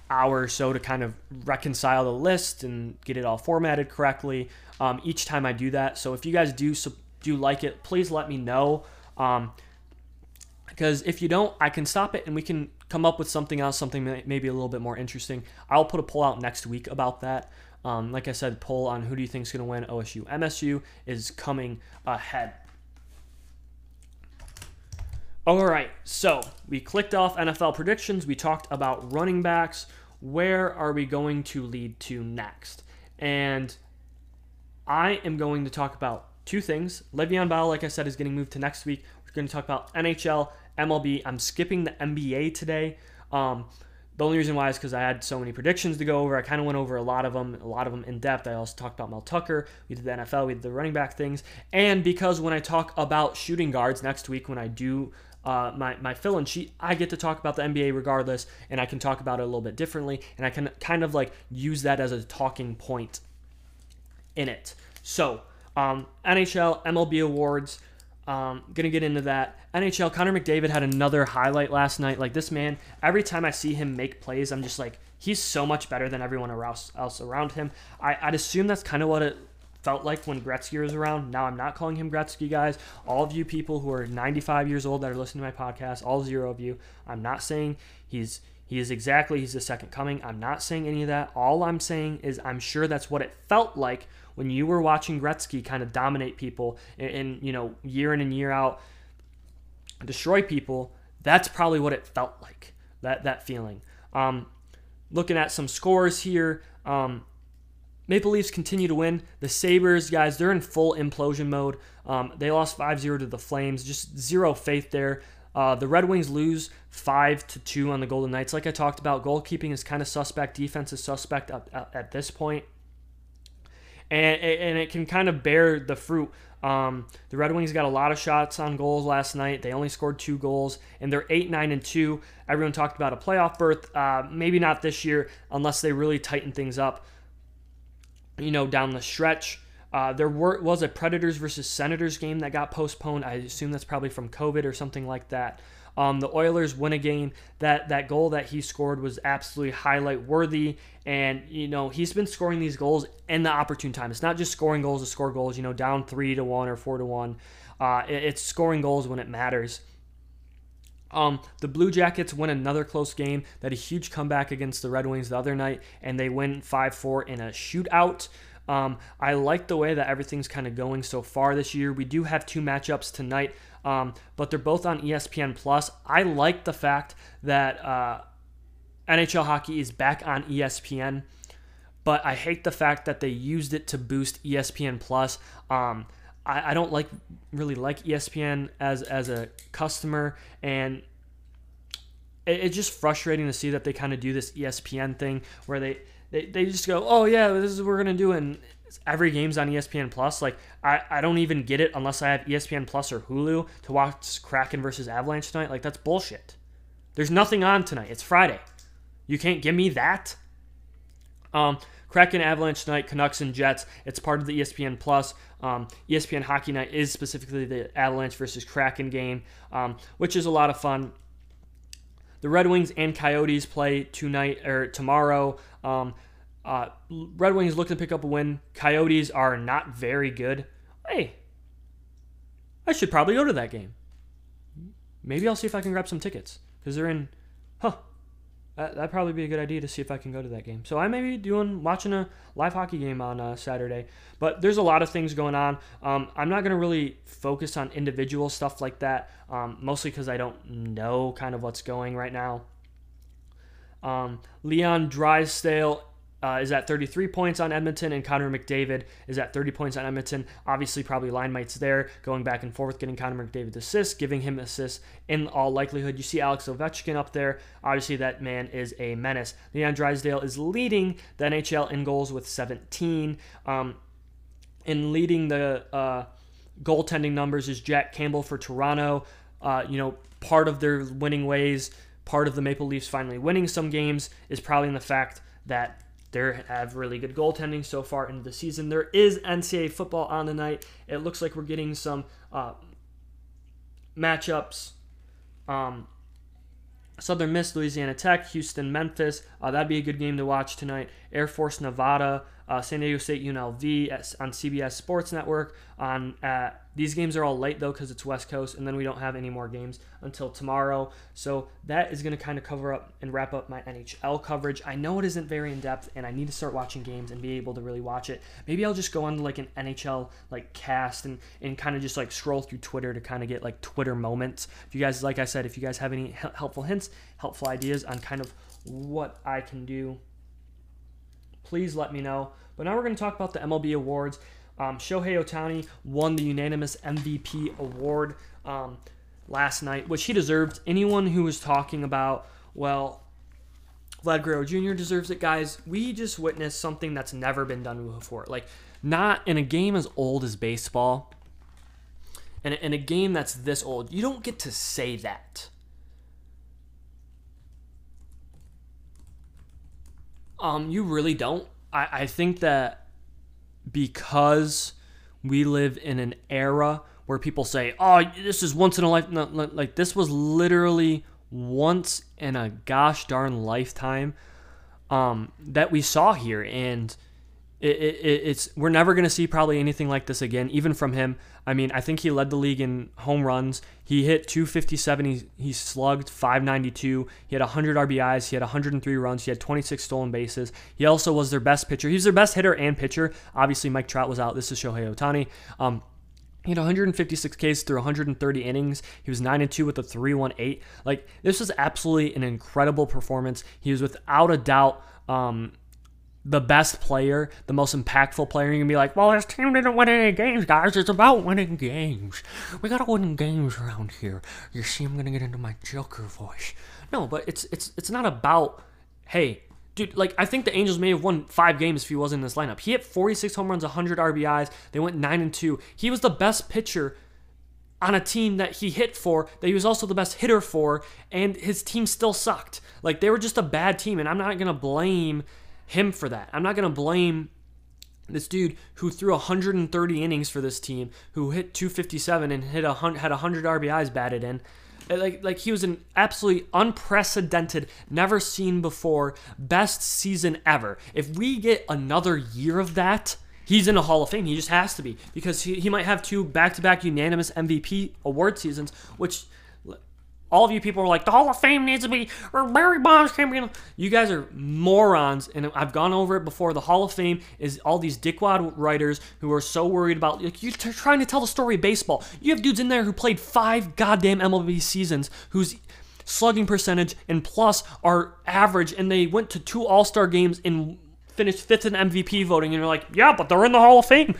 hour or so to kind of reconcile the list and get it all formatted correctly. Um, each time I do that. So if you guys do do like it, please let me know. Um, because if you don't, I can stop it and we can come up with something else, something maybe a little bit more interesting. I'll put a poll out next week about that. Um, like I said, poll on who do you think is going to win OSU MSU is coming ahead. All right, so we clicked off NFL predictions. We talked about running backs. Where are we going to lead to next? And I am going to talk about two things. Le'Veon Bell, like I said, is getting moved to next week. We're going to talk about NHL, MLB. I'm skipping the NBA today. Um, the only reason why is because I had so many predictions to go over. I kind of went over a lot of them, a lot of them in depth. I also talked about Mel Tucker. We did the NFL, we did the running back things. And because when I talk about shooting guards next week, when I do uh, my, my fill in sheet, I get to talk about the NBA regardless, and I can talk about it a little bit differently, and I can kind of like use that as a talking point in it. So, um, NHL, MLB awards, um, gonna get into that. NHL, Connor McDavid had another highlight last night. Like this man, every time I see him make plays, I'm just like, he's so much better than everyone else around him. I, I'd assume that's kind of what it felt like when Gretzky was around. Now I'm not calling him Gretzky, guys. All of you people who are 95 years old that are listening to my podcast, all zero of you, I'm not saying he's he is exactly he's the second coming. I'm not saying any of that. All I'm saying is I'm sure that's what it felt like when you were watching Gretzky kind of dominate people and, and you know year in and year out destroy people. That's probably what it felt like. That that feeling. Um, looking at some scores here. Um, Maple Leafs continue to win. The Sabres, guys, they're in full implosion mode. Um, they lost 5 0 to the Flames. Just zero faith there. Uh, the Red Wings lose 5 to 2 on the Golden Knights. Like I talked about, goalkeeping is kind of suspect. Defense is suspect at, at, at this point. And, and it can kind of bear the fruit. Um, the Red Wings got a lot of shots on goals last night. They only scored two goals, and they're 8 9 and 2. Everyone talked about a playoff berth. Uh, maybe not this year unless they really tighten things up you know, down the stretch. Uh, there were, was a Predators versus Senators game that got postponed. I assume that's probably from COVID or something like that. Um, the Oilers win a game. That that goal that he scored was absolutely highlight worthy, and you know he's been scoring these goals in the opportune time. It's not just scoring goals to score goals. You know, down three to one or four to one. Uh, it, it's scoring goals when it matters. Um, the Blue Jackets win another close game. That a huge comeback against the Red Wings the other night, and they win 5 4 in a shootout. Um, I like the way that everything's kind of going so far this year. We do have two matchups tonight, um, but they're both on ESPN Plus. I like the fact that uh, NHL hockey is back on ESPN but I hate the fact that they used it to boost ESPN Plus. Um, I, I don't like really like ESPN as as a customer, and it, it's just frustrating to see that they kind of do this ESPN thing where they, they they just go, oh yeah, this is what we're gonna do, and every game's on ESPN Plus. Like I, I don't even get it unless I have ESPN Plus or Hulu to watch Kraken versus Avalanche tonight. Like that's bullshit. There's nothing on tonight. It's Friday. You can't give me that. Um, Kraken Avalanche tonight, Canucks and Jets. It's part of the ESPN Plus. Um, ESPN Hockey Night is specifically the Avalanche versus Kraken game, um, which is a lot of fun. The Red Wings and Coyotes play tonight or tomorrow. Um, uh, Red Wings looking to pick up a win. Coyotes are not very good. Hey, I should probably go to that game. Maybe I'll see if I can grab some tickets because they're in. Huh. That, that'd probably be a good idea to see if I can go to that game. So I may be doing watching a live hockey game on uh, Saturday. But there's a lot of things going on. Um, I'm not gonna really focus on individual stuff like that, um, mostly because I don't know kind of what's going right now. Um, Leon Draisaitl uh, is at 33 points on Edmonton, and Connor McDavid is at 30 points on Edmonton. Obviously, probably line mates there, going back and forth, getting Connor McDavid assists, giving him assists in all likelihood. You see Alex Ovechkin up there. Obviously, that man is a menace. Leon Draisaitl is leading the NHL in goals with 17. Um, in leading the uh, goaltending numbers is Jack Campbell for Toronto. Uh, you know, part of their winning ways, part of the Maple Leafs finally winning some games is probably in the fact that they have really good goaltending so far into the season. There is NCAA football on the night. It looks like we're getting some uh, matchups. Um, Southern Miss, Louisiana Tech, Houston, Memphis. Uh, that'd be a good game to watch tonight. Air Force, Nevada, uh, San Diego State, UNLV at, on CBS Sports Network. On uh, these games are all late though because it's West Coast, and then we don't have any more games until tomorrow. So that is going to kind of cover up and wrap up my NHL coverage. I know it isn't very in depth, and I need to start watching games and be able to really watch it. Maybe I'll just go on to like an NHL like cast and and kind of just like scroll through Twitter to kind of get like Twitter moments. If you guys, like I said, if you guys have any helpful hints, helpful ideas on kind of what I can do please let me know. But now we're going to talk about the MLB awards. Um, Shohei Ohtani won the unanimous MVP award um, last night, which he deserved. Anyone who was talking about, well, Vlad Guerrero Jr. deserves it, guys. We just witnessed something that's never been done before. Like, not in a game as old as baseball, and in a game that's this old, you don't get to say that. Um, you really don't. I, I think that because we live in an era where people say, "Oh, this is once in a life," no, like this was literally once in a gosh darn lifetime um, that we saw here, and it, it, it's we're never going to see probably anything like this again, even from him. I mean, I think he led the league in home runs. He hit 257. He, he slugged 592. He had 100 RBIs. He had 103 runs. He had 26 stolen bases. He also was their best pitcher. He was their best hitter and pitcher. Obviously, Mike Trout was out. This is Shohei Ohtani. Um, he had 156 Ks through 130 innings. He was 9 and 2 with a 3.18. Like this was absolutely an incredible performance. He was without a doubt um, the best player, the most impactful player. You can be like, well, his team didn't win any games, guys. It's about winning games. We gotta win games around here. You see, I'm gonna get into my Joker voice. No, but it's it's it's not about hey. Dude, like I think the Angels may have won five games if he wasn't in this lineup. He hit 46 home runs, 100 RBIs. They went nine and two. He was the best pitcher on a team that he hit for, that he was also the best hitter for, and his team still sucked. Like they were just a bad team, and I'm not gonna blame him for that. I'm not gonna blame this dude who threw 130 innings for this team, who hit 257 and hit a had 100 RBIs batted in. Uh, like like he was an absolutely unprecedented, never seen before, best season ever. If we get another year of that, he's in the Hall of Fame. He just has to be because he, he might have two back-to-back unanimous MVP award seasons, which all of you people are like, the Hall of Fame needs to be, or Barry Bonds can't be. in-" You guys are morons, and I've gone over it before. The Hall of Fame is all these dickwad writers who are so worried about, like, you're trying to tell the story of baseball. You have dudes in there who played five goddamn MLB seasons, whose slugging percentage and plus are average, and they went to two All Star games and finished fifth in MVP voting, and you're like, yeah, but they're in the Hall of Fame.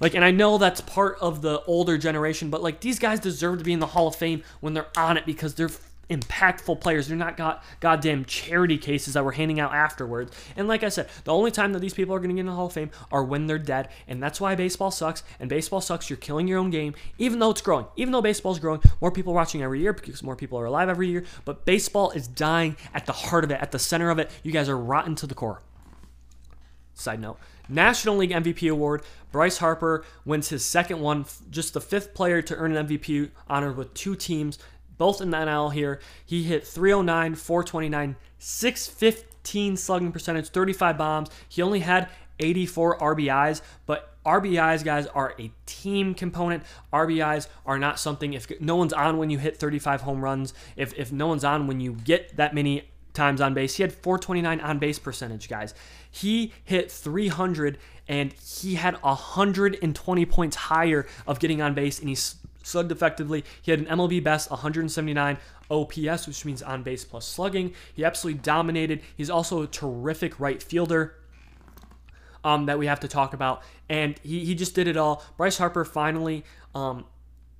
Like, and I know that's part of the older generation, but like these guys deserve to be in the Hall of Fame when they're on it because they're impactful players. They're not got goddamn charity cases that we're handing out afterwards. And like I said, the only time that these people are going to get in the Hall of Fame are when they're dead. And that's why baseball sucks. And baseball sucks. You're killing your own game, even though it's growing. Even though baseball's growing, more people watching every year because more people are alive every year. But baseball is dying at the heart of it, at the center of it. You guys are rotten to the core. Side note. National League MVP award. Bryce Harper wins his second one, just the fifth player to earn an MVP honor with two teams, both in the NL here. He hit 309, 429, 615 slugging percentage, 35 bombs. He only had 84 RBIs, but RBIs, guys, are a team component. RBIs are not something if no one's on when you hit 35 home runs, if, if no one's on when you get that many times on base. He had 429 on base percentage, guys. He hit 300 and he had 120 points higher of getting on base and he slugged effectively. He had an MLB best 179 OPS, which means on base plus slugging. He absolutely dominated. He's also a terrific right fielder. Um, that we have to talk about, and he, he just did it all. Bryce Harper finally um,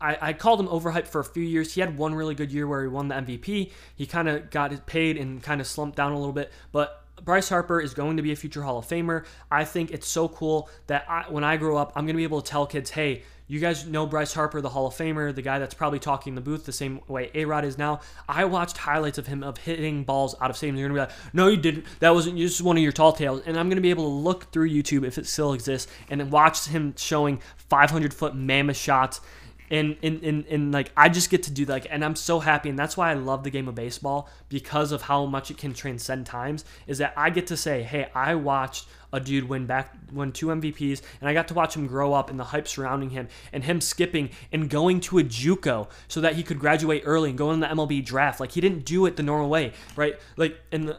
I, I, called him overhyped for a few years. He had one really good year where he won the MVP. He kind of got paid and kind of slumped down a little bit. But Bryce Harper is going to be a future Hall of Famer. I think it's so cool that I, when I grow up, I'm going to be able to tell kids, hey, you guys know Bryce Harper, the Hall of Famer, the guy that's probably talking the booth the same way A Rod is now. I watched highlights of him of hitting balls out of stadiums. You're gonna be like, no, you didn't. That wasn't just one of your tall tales. And I'm gonna be able to look through YouTube if it still exists and watch him showing 500 foot mammoth shots and and, and and like I just get to do like and I'm so happy and that's why I love the game of baseball because of how much it can transcend times is that I get to say hey I watched a dude win back win two MVPs and I got to watch him grow up and the hype surrounding him and him skipping and going to a JUCO so that he could graduate early and go in the MLB draft. Like he didn't do it the normal way right? Like in the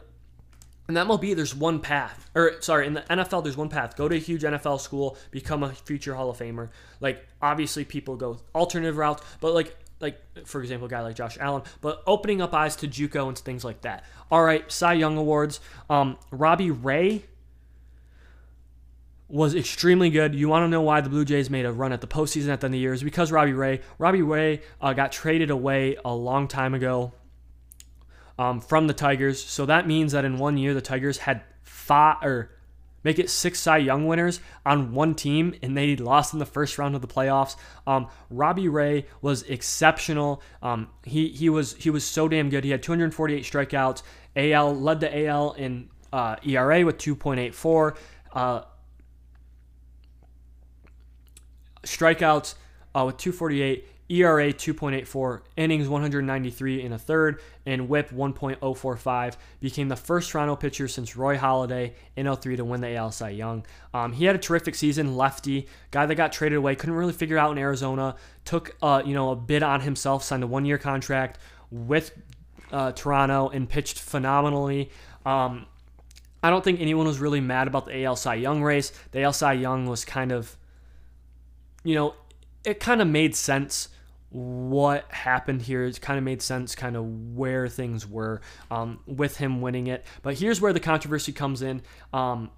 in the MLB, there's one path, or sorry, in the NFL, there's one path. Go to a huge NFL school, become a future Hall of Famer. Like obviously, people go alternative routes, but like like for example, a guy like Josh Allen, but opening up eyes to JUCO and things like that. All right, Cy Young awards. Um, Robbie Ray was extremely good. You want to know why the Blue Jays made a run at the postseason at the end of the year? Is because Robbie Ray. Robbie Ray uh, got traded away a long time ago um, from the Tigers. So that means that in one year, the Tigers had five or make it six Cy Young winners on one team, and they lost in the first round of the playoffs. Um, Robbie Ray was exceptional. Um, he he was he was so damn good. He had 248 strikeouts. AL led the AL in uh, ERA with 2.84. Uh, strikeouts uh, with 248. ERA 2.84, innings 193 in a third, and whip 1.045. Became the first Toronto pitcher since Roy Halladay in 03 to win the AL Cy Young. Um, he had a terrific season, lefty, guy that got traded away, couldn't really figure out in Arizona, took uh, you know a bid on himself, signed a one-year contract with uh, Toronto, and pitched phenomenally. Um, I don't think anyone was really mad about the AL Cy Young race. The AL Cy Young was kind of, you know, it kind of made sense what happened here. It kind of made sense, kind of where things were um, with him winning it. But here's where the controversy comes in. Um,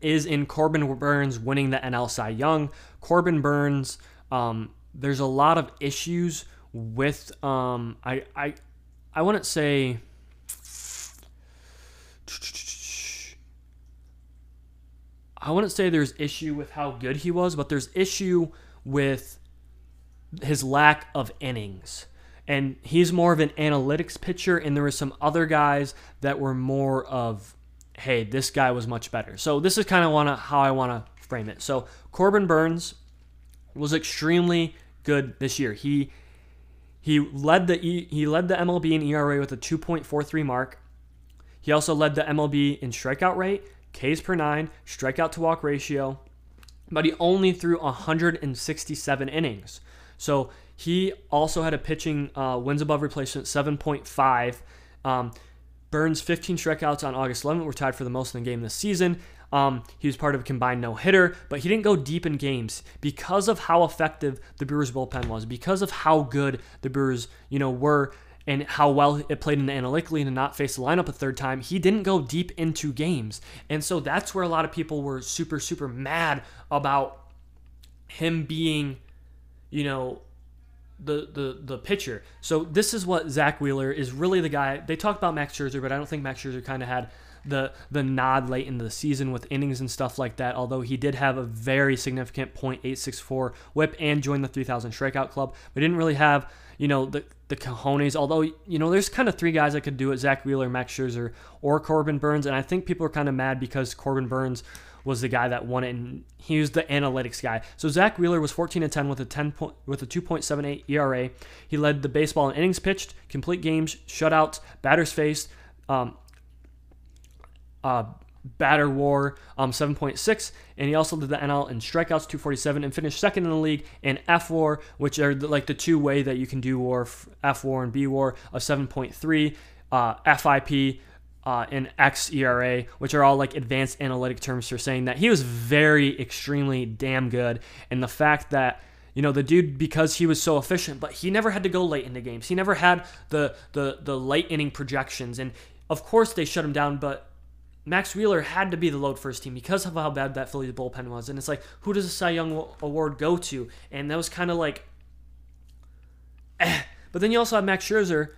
is in Corbin Burnes winning the NL Cy Young. Corbin Burnes, um, there's a lot of issues with um, I I I wouldn't say I wouldn't say there's issue with how good he was, but there's issue with his lack of innings. And he's more of an analytics pitcher, and there were some other guys that were more of, hey, this guy was much better. So this is kind of wanna how I want to frame it. So Corbin Burnes was extremely good this year. He he led the he led the MLB in ERA with a 2.43 mark. He also led the MLB in strikeout rate, Ks per nine, strikeout to walk ratio, but he only threw 167 innings. So he also had a pitching uh, wins above replacement 7.5. Um, Burnes 15 strikeouts on August 11th were tied for the most in the game this season. Um, he was part of a combined no hitter, but he didn't go deep in games because of how effective the Brewers bullpen was, because of how good the Brewers, you know, were and how well it played in the analytically and not face the lineup a third time, he didn't go deep into games. And so that's where a lot of people were super, super mad about him being, you know, the the the pitcher. So this is what Zack Wheeler is really the guy. They talk about Max Scherzer, but I don't think Max Scherzer kind of had the the nod late in the season with innings and stuff like that. Although he did have a very significant .864 WHIP and joined the 3,000 strikeout club, but didn't really have you know the the cojones. Although you know there's kind of three guys that could do it: Zack Wheeler, Max Scherzer, or Corbin Burnes. And I think people are kind of mad because Corbin Burnes was the guy that won it, and he was the analytics guy. So Zack Wheeler was 14 and 10 with a 10 point, with a 2.78 ERA. He led the baseball in innings pitched, complete games, shutouts, batters faced, um, uh, batter war um, 7.6 and he also did the NL in strikeouts 247 and finished second in the league in F war which are the, like the two way that you can do war F war and B war of 7.3 uh, FIP uh, and xERA, which are all like advanced analytic terms for saying that he was very, extremely damn good. And the fact that you know the dude because he was so efficient, but he never had to go late into games. He never had the the the late inning projections, and of course they shut him down. But Max Wheeler had to be the load first team because of how bad that Phillies bullpen was. And it's like, who does the Cy Young Award go to? And that was kind of like, eh. But then you also have Max Scherzer,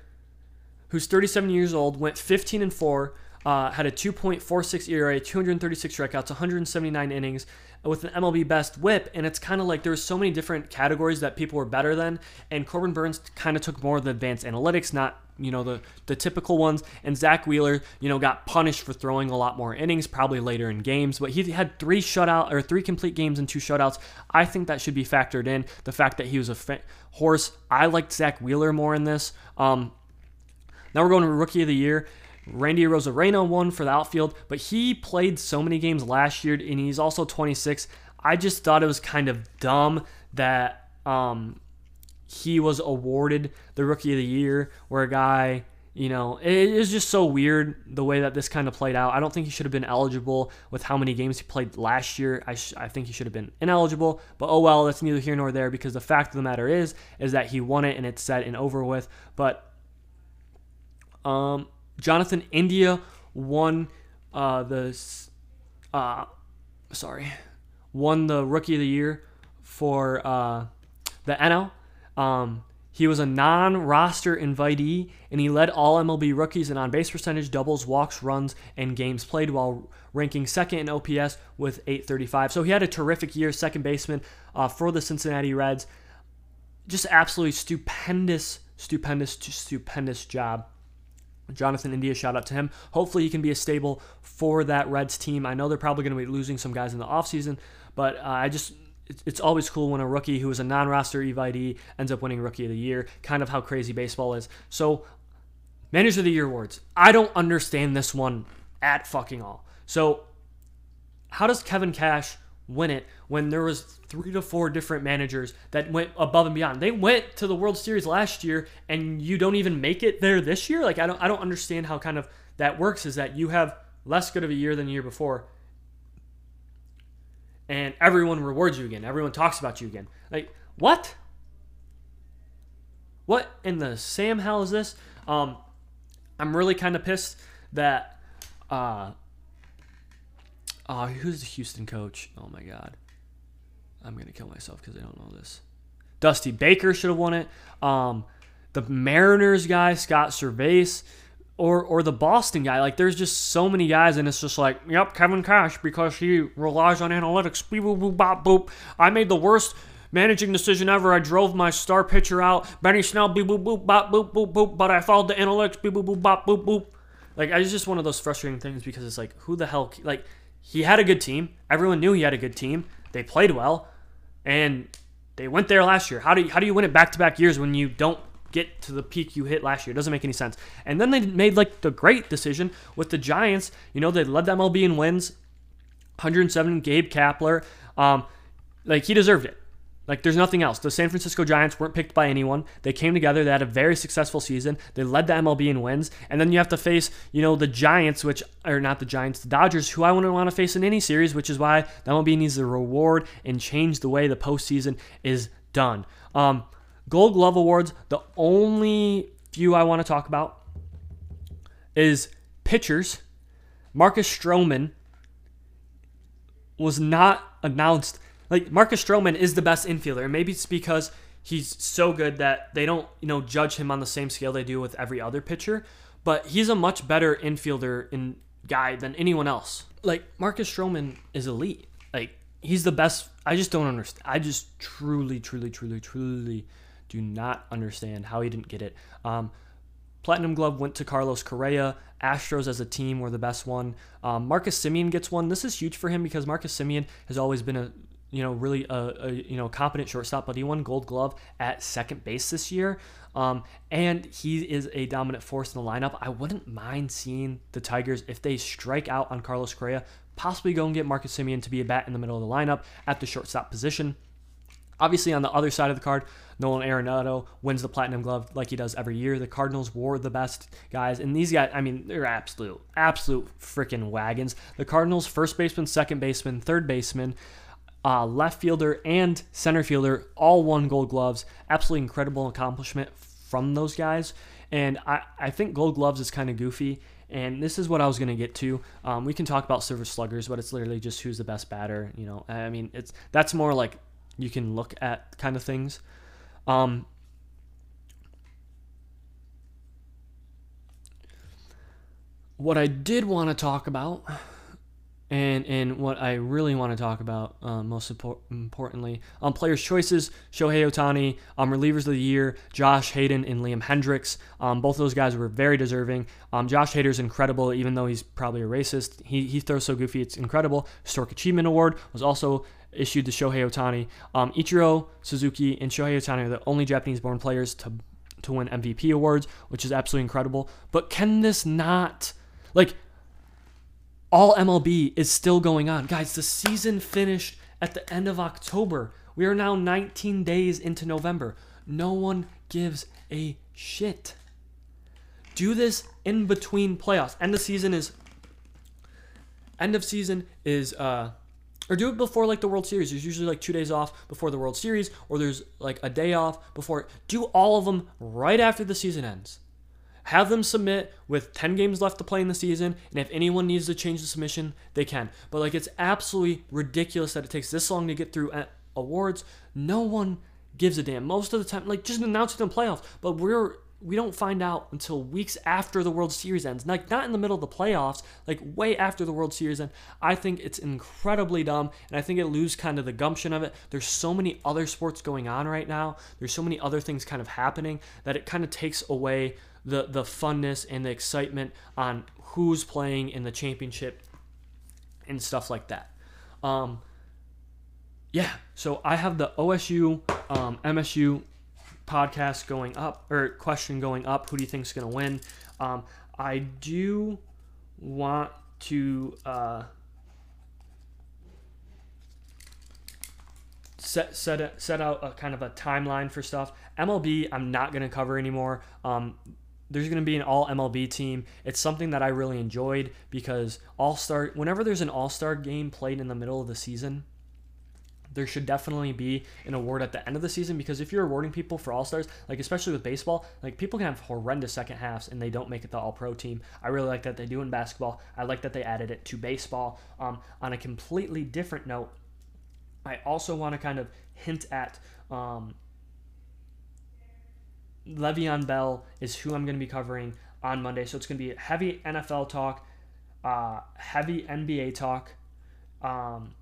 who's 37 years old, went 15 and 4, uh, had a 2.46 ERA, 236 strikeouts, 179 innings with an MLB best whip. And it's kind of like there's so many different categories that people were better than. And Corbin Burnes kind of took more of the advanced analytics, not you know the the typical ones. And Zack Wheeler you know got punished for throwing a lot more innings probably later in games. But he had three shutout or three complete games and two shutouts. I think that should be factored in. The fact that he was a fa- horse I liked Zack Wheeler more in this. Um, now we're going to Rookie of the Year. Randy Arozarena won for the outfield, but he played so many games last year, and he's also 26. I just thought it was kind of dumb that um, he was awarded the Rookie of the Year, where a guy, you know, it is just so weird the way that this kind of played out. I don't think he should have been eligible with how many games he played last year. I, sh- I think he should have been ineligible, but oh well, that's neither here nor there because the fact of the matter is, is that he won it and it's set and over with. But um, Jonathan India won uh, the uh, sorry won the Rookie of the Year for uh, the NL. Um, he was a non-roster invitee, and he led all MLB rookies in on-base percentage, doubles, walks, runs, and games played, while ranking second in OPS with 835. So he had a terrific year, second baseman uh, for the Cincinnati Reds. Just absolutely stupendous, stupendous, stupendous job. Jonathan India, shout out to him. Hopefully, he can be a stable for that Reds team. I know they're probably going to be losing some guys in the offseason, but uh, I just. It's always cool when a rookie who is a non roster EVID ends up winning Rookie of the Year, kind of how crazy baseball is. So, Manager of the Year awards. I don't understand this one at fucking all. So, how does Kevin Cash win it when there was three to four different managers that went above and beyond. They went to the World Series last year and you don't even make it there this year? Like I don't I don't understand how kind of that works is that you have less good of a year than the year before. And everyone rewards you again. Everyone talks about you again. Like what? What in the Sam hell is this? Um I'm really kind of pissed that uh Oh, who's the Houston coach? Oh my God. I'm going to kill myself because I don't know this. Dusty Baker should have won it. Um, the Mariners guy, Scott Servais, or or the Boston guy. Like, there's just so many guys, and it's just like, yep, Kevin Cash because he relies on analytics. Beep, boop, boop, bop, boop. I made the worst managing decision ever. I drove my star pitcher out, Benny Snell, beep, boop, boop, bop, boop, boop, boop. But I followed the analytics, beep, boop, boop, bop, boop, boop. Like, it's just one of those frustrating things because it's like, who the hell, like he had a good team. Everyone knew he had a good team. They played well, and they went there last year. How do you, how do you win it back to back years when you don't get to the peak you hit last year? It doesn't make any sense. And then they made like the great decision with the Giants. You know they led the MLB in wins, 107. Gabe Kapler, um, like he deserved it. Like there's nothing else. The San Francisco Giants weren't picked by anyone. They came together. They had a very successful season. They led the MLB in wins. And then you have to face, you know, the Giants, which are not the Giants, the Dodgers, who I wouldn't want to face in any series, which is why the MLB needs to reward and change the way the postseason is done. Um, Gold Glove Awards, the only few I want to talk about is pitchers. Marcus Stroman was not announced. Like Marcus Stroman is the best infielder, and maybe it's because he's so good that they don't, you know, judge him on the same scale they do with every other pitcher. But he's a much better infielder in guy than anyone else. Like Marcus Stroman is elite. Like he's the best. I just don't understand. I just truly, truly, truly, truly do not understand how he didn't get it. Um, Platinum Glove went to Carlos Correa. Astros as a team were the best one. Um, Marcus Semien gets one. This is huge for him because Marcus Semien has always been a you know really a, a you know competent shortstop, but he won Gold Glove at second base this year. Um, and he is a dominant force in the lineup. I wouldn't mind seeing the Tigers if they strike out on Carlos Correa, possibly go and get Marcus Semien to be a bat in the middle of the lineup at the shortstop position. Obviously, on the other side of the card, Nolan Arenado wins the Platinum Glove like he does every year. The Cardinals were the best guys, and these guys, I mean, they're absolute, absolute freaking wagons. The Cardinals, first baseman, second baseman, third baseman, uh, left fielder, and center fielder all won Gold Gloves. Absolutely incredible accomplishment from those guys. And I, I think Gold Gloves is kind of goofy. And this is what I was going to get to. Um, we can talk about Silver Sluggers, but it's literally just who's the best batter. You know, I mean, it's that's more like you can look at kind of things. Um, what I did want to talk about, and and what I really want to talk about, uh, most importantly, on um, players' choices: Shohei Ohtani, um, relievers of the year, Josh Hader and Liam Hendriks. Um, both of those guys were very deserving. Um, Josh Hader's incredible, even though he's probably a racist. He he throws so goofy, it's incredible. Stork Achievement Award was also issued to Shohei Ohtani. Um, Ichiro Suzuki and Shohei Ohtani are the only Japanese-born players to to win MVP awards, which is absolutely incredible. But can this not, like, all MLB is still going on, guys? The season finished at the end of October. We are now 19 days into November. No one gives a shit. Do this in between playoffs. End of season is end of season is uh or do it before like the World Series. There's usually like two days off before the World Series, or there's like a day off before. Do all of them right after the season ends. Have them submit with 10 games left to play in the season, and if anyone needs to change the submission, they can. But like it's absolutely ridiculous that it takes this long to get through awards. No one gives a damn. Most of the time, like just announce it in playoffs, but we're we don't find out until weeks after the World Series ends. Like not in the middle of the playoffs, like way after the World Series ends. I think it's incredibly dumb and I think it loses kind of the gumption of it. There's so many other sports going on right now. There's so many other things kind of happening that it kind of takes away the the funness and the excitement on who's playing in the championship and stuff like that. Um yeah, so I have the OSU um, MSU podcast going up or question going up. Who do you think is going to win? Um, I do want to uh, set set set out a kind of a timeline for stuff. MLB, I'm not going to cover anymore. Um, there's going to be an all MLB team. It's something that I really enjoyed because all star. Whenever there's an all star game played in the middle of the season, there should definitely be an award at the end of the season because if you're awarding people for all stars, like especially with baseball, like people can have horrendous second halves and they don't make it the all pro team. I really like that they do in basketball. I like that they added it to baseball. Um, on a completely different note, I also want to kind of hint at um, Le'Veon Bell is who I'm going to be covering on Monday. So it's going to be heavy NFL talk, uh, heavy NBA talk. Um,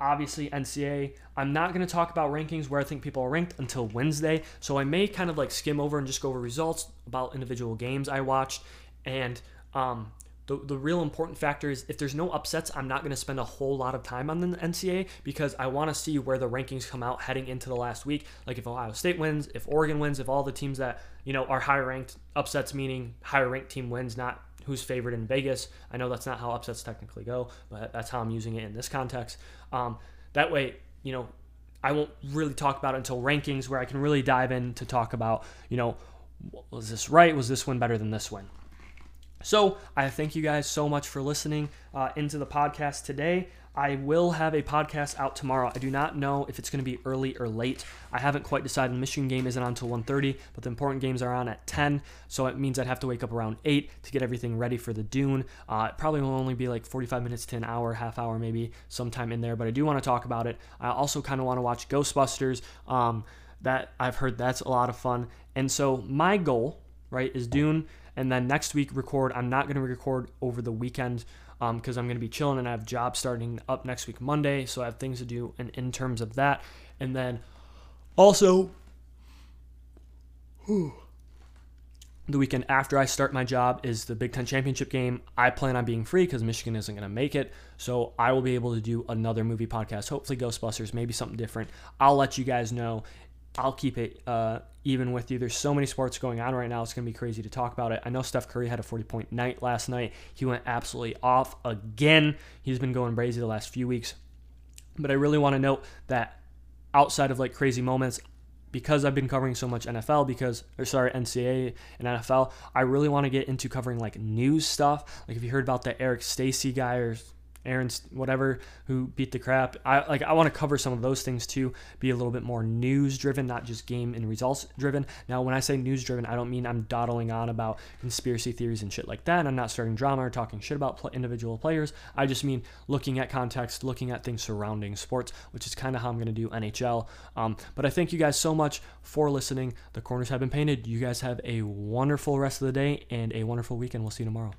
obviously NCA. I'm not going to talk about rankings where I think people are ranked until Wednesday. So I may kind of like skim over and just go over results about individual games I watched. And um, the, the real important factor is if there's no upsets, I'm not going to spend a whole lot of time on the NCAA because I want to see where the rankings come out heading into the last week. Like if Ohio State wins, if Oregon wins, if all the teams that, you know, are higher ranked, upsets meaning higher ranked team wins, not who's favored in Vegas. I know that's not how upsets technically go, but that's how I'm using it in this context. Um, that way, you know, I won't really talk about it until rankings where I can really dive in to talk about, you know, was this right? Was this one better than this one? So I thank you guys so much for listening uh, into the podcast today. I will have a podcast out tomorrow. I do not know if it's going to be early or late. I haven't quite decided. The Michigan game isn't on until 1:30, but the important games are on at 10, so it means I'd have to wake up around 8 to get everything ready for the Dune. Uh, it probably will only be like 45 minutes to an hour, half hour maybe, sometime in there. But I do want to talk about it. I also kind of want to watch Ghostbusters. Um, that I've heard that's a lot of fun, and so my goal, right, is Dune, and then next week record. I'm not going to record over the weekend because um, I'm going to be chilling and I have jobs starting up next week Monday, so I have things to do in, in terms of that. And then also, whew, the weekend after I start my job is the Big Ten Championship game. I plan on being free because Michigan isn't going to make it. So I will be able to do another movie podcast, hopefully Ghostbusters, maybe something different. I'll let you guys know. I'll keep it uh, even with you. There's so many sports going on right now. It's going to be crazy to talk about it. I know Steph Curry had a 40 point night last night. He went absolutely off again. He's been going crazy the last few weeks. But I really want to note that outside of like crazy moments, because I've been covering so much NFL, because, or sorry, NCAA and NFL, I really want to get into covering like news stuff. Like if you heard about the Eric Stacy guy or Aaron's whatever who beat the crap. I like I want to cover some of those things too, be a little bit more news driven, not just game and results driven. Now, when I say news driven, I don't mean I'm dawdling on about conspiracy theories and shit like that. I'm not starting drama or talking shit about pl- individual players. I just mean looking at context, looking at things surrounding sports, which is kind of how I'm going to do NHL. Um, but I thank you guys so much for listening. The corners have been painted. You guys have a wonderful rest of the day and a wonderful weekend. We'll see you tomorrow.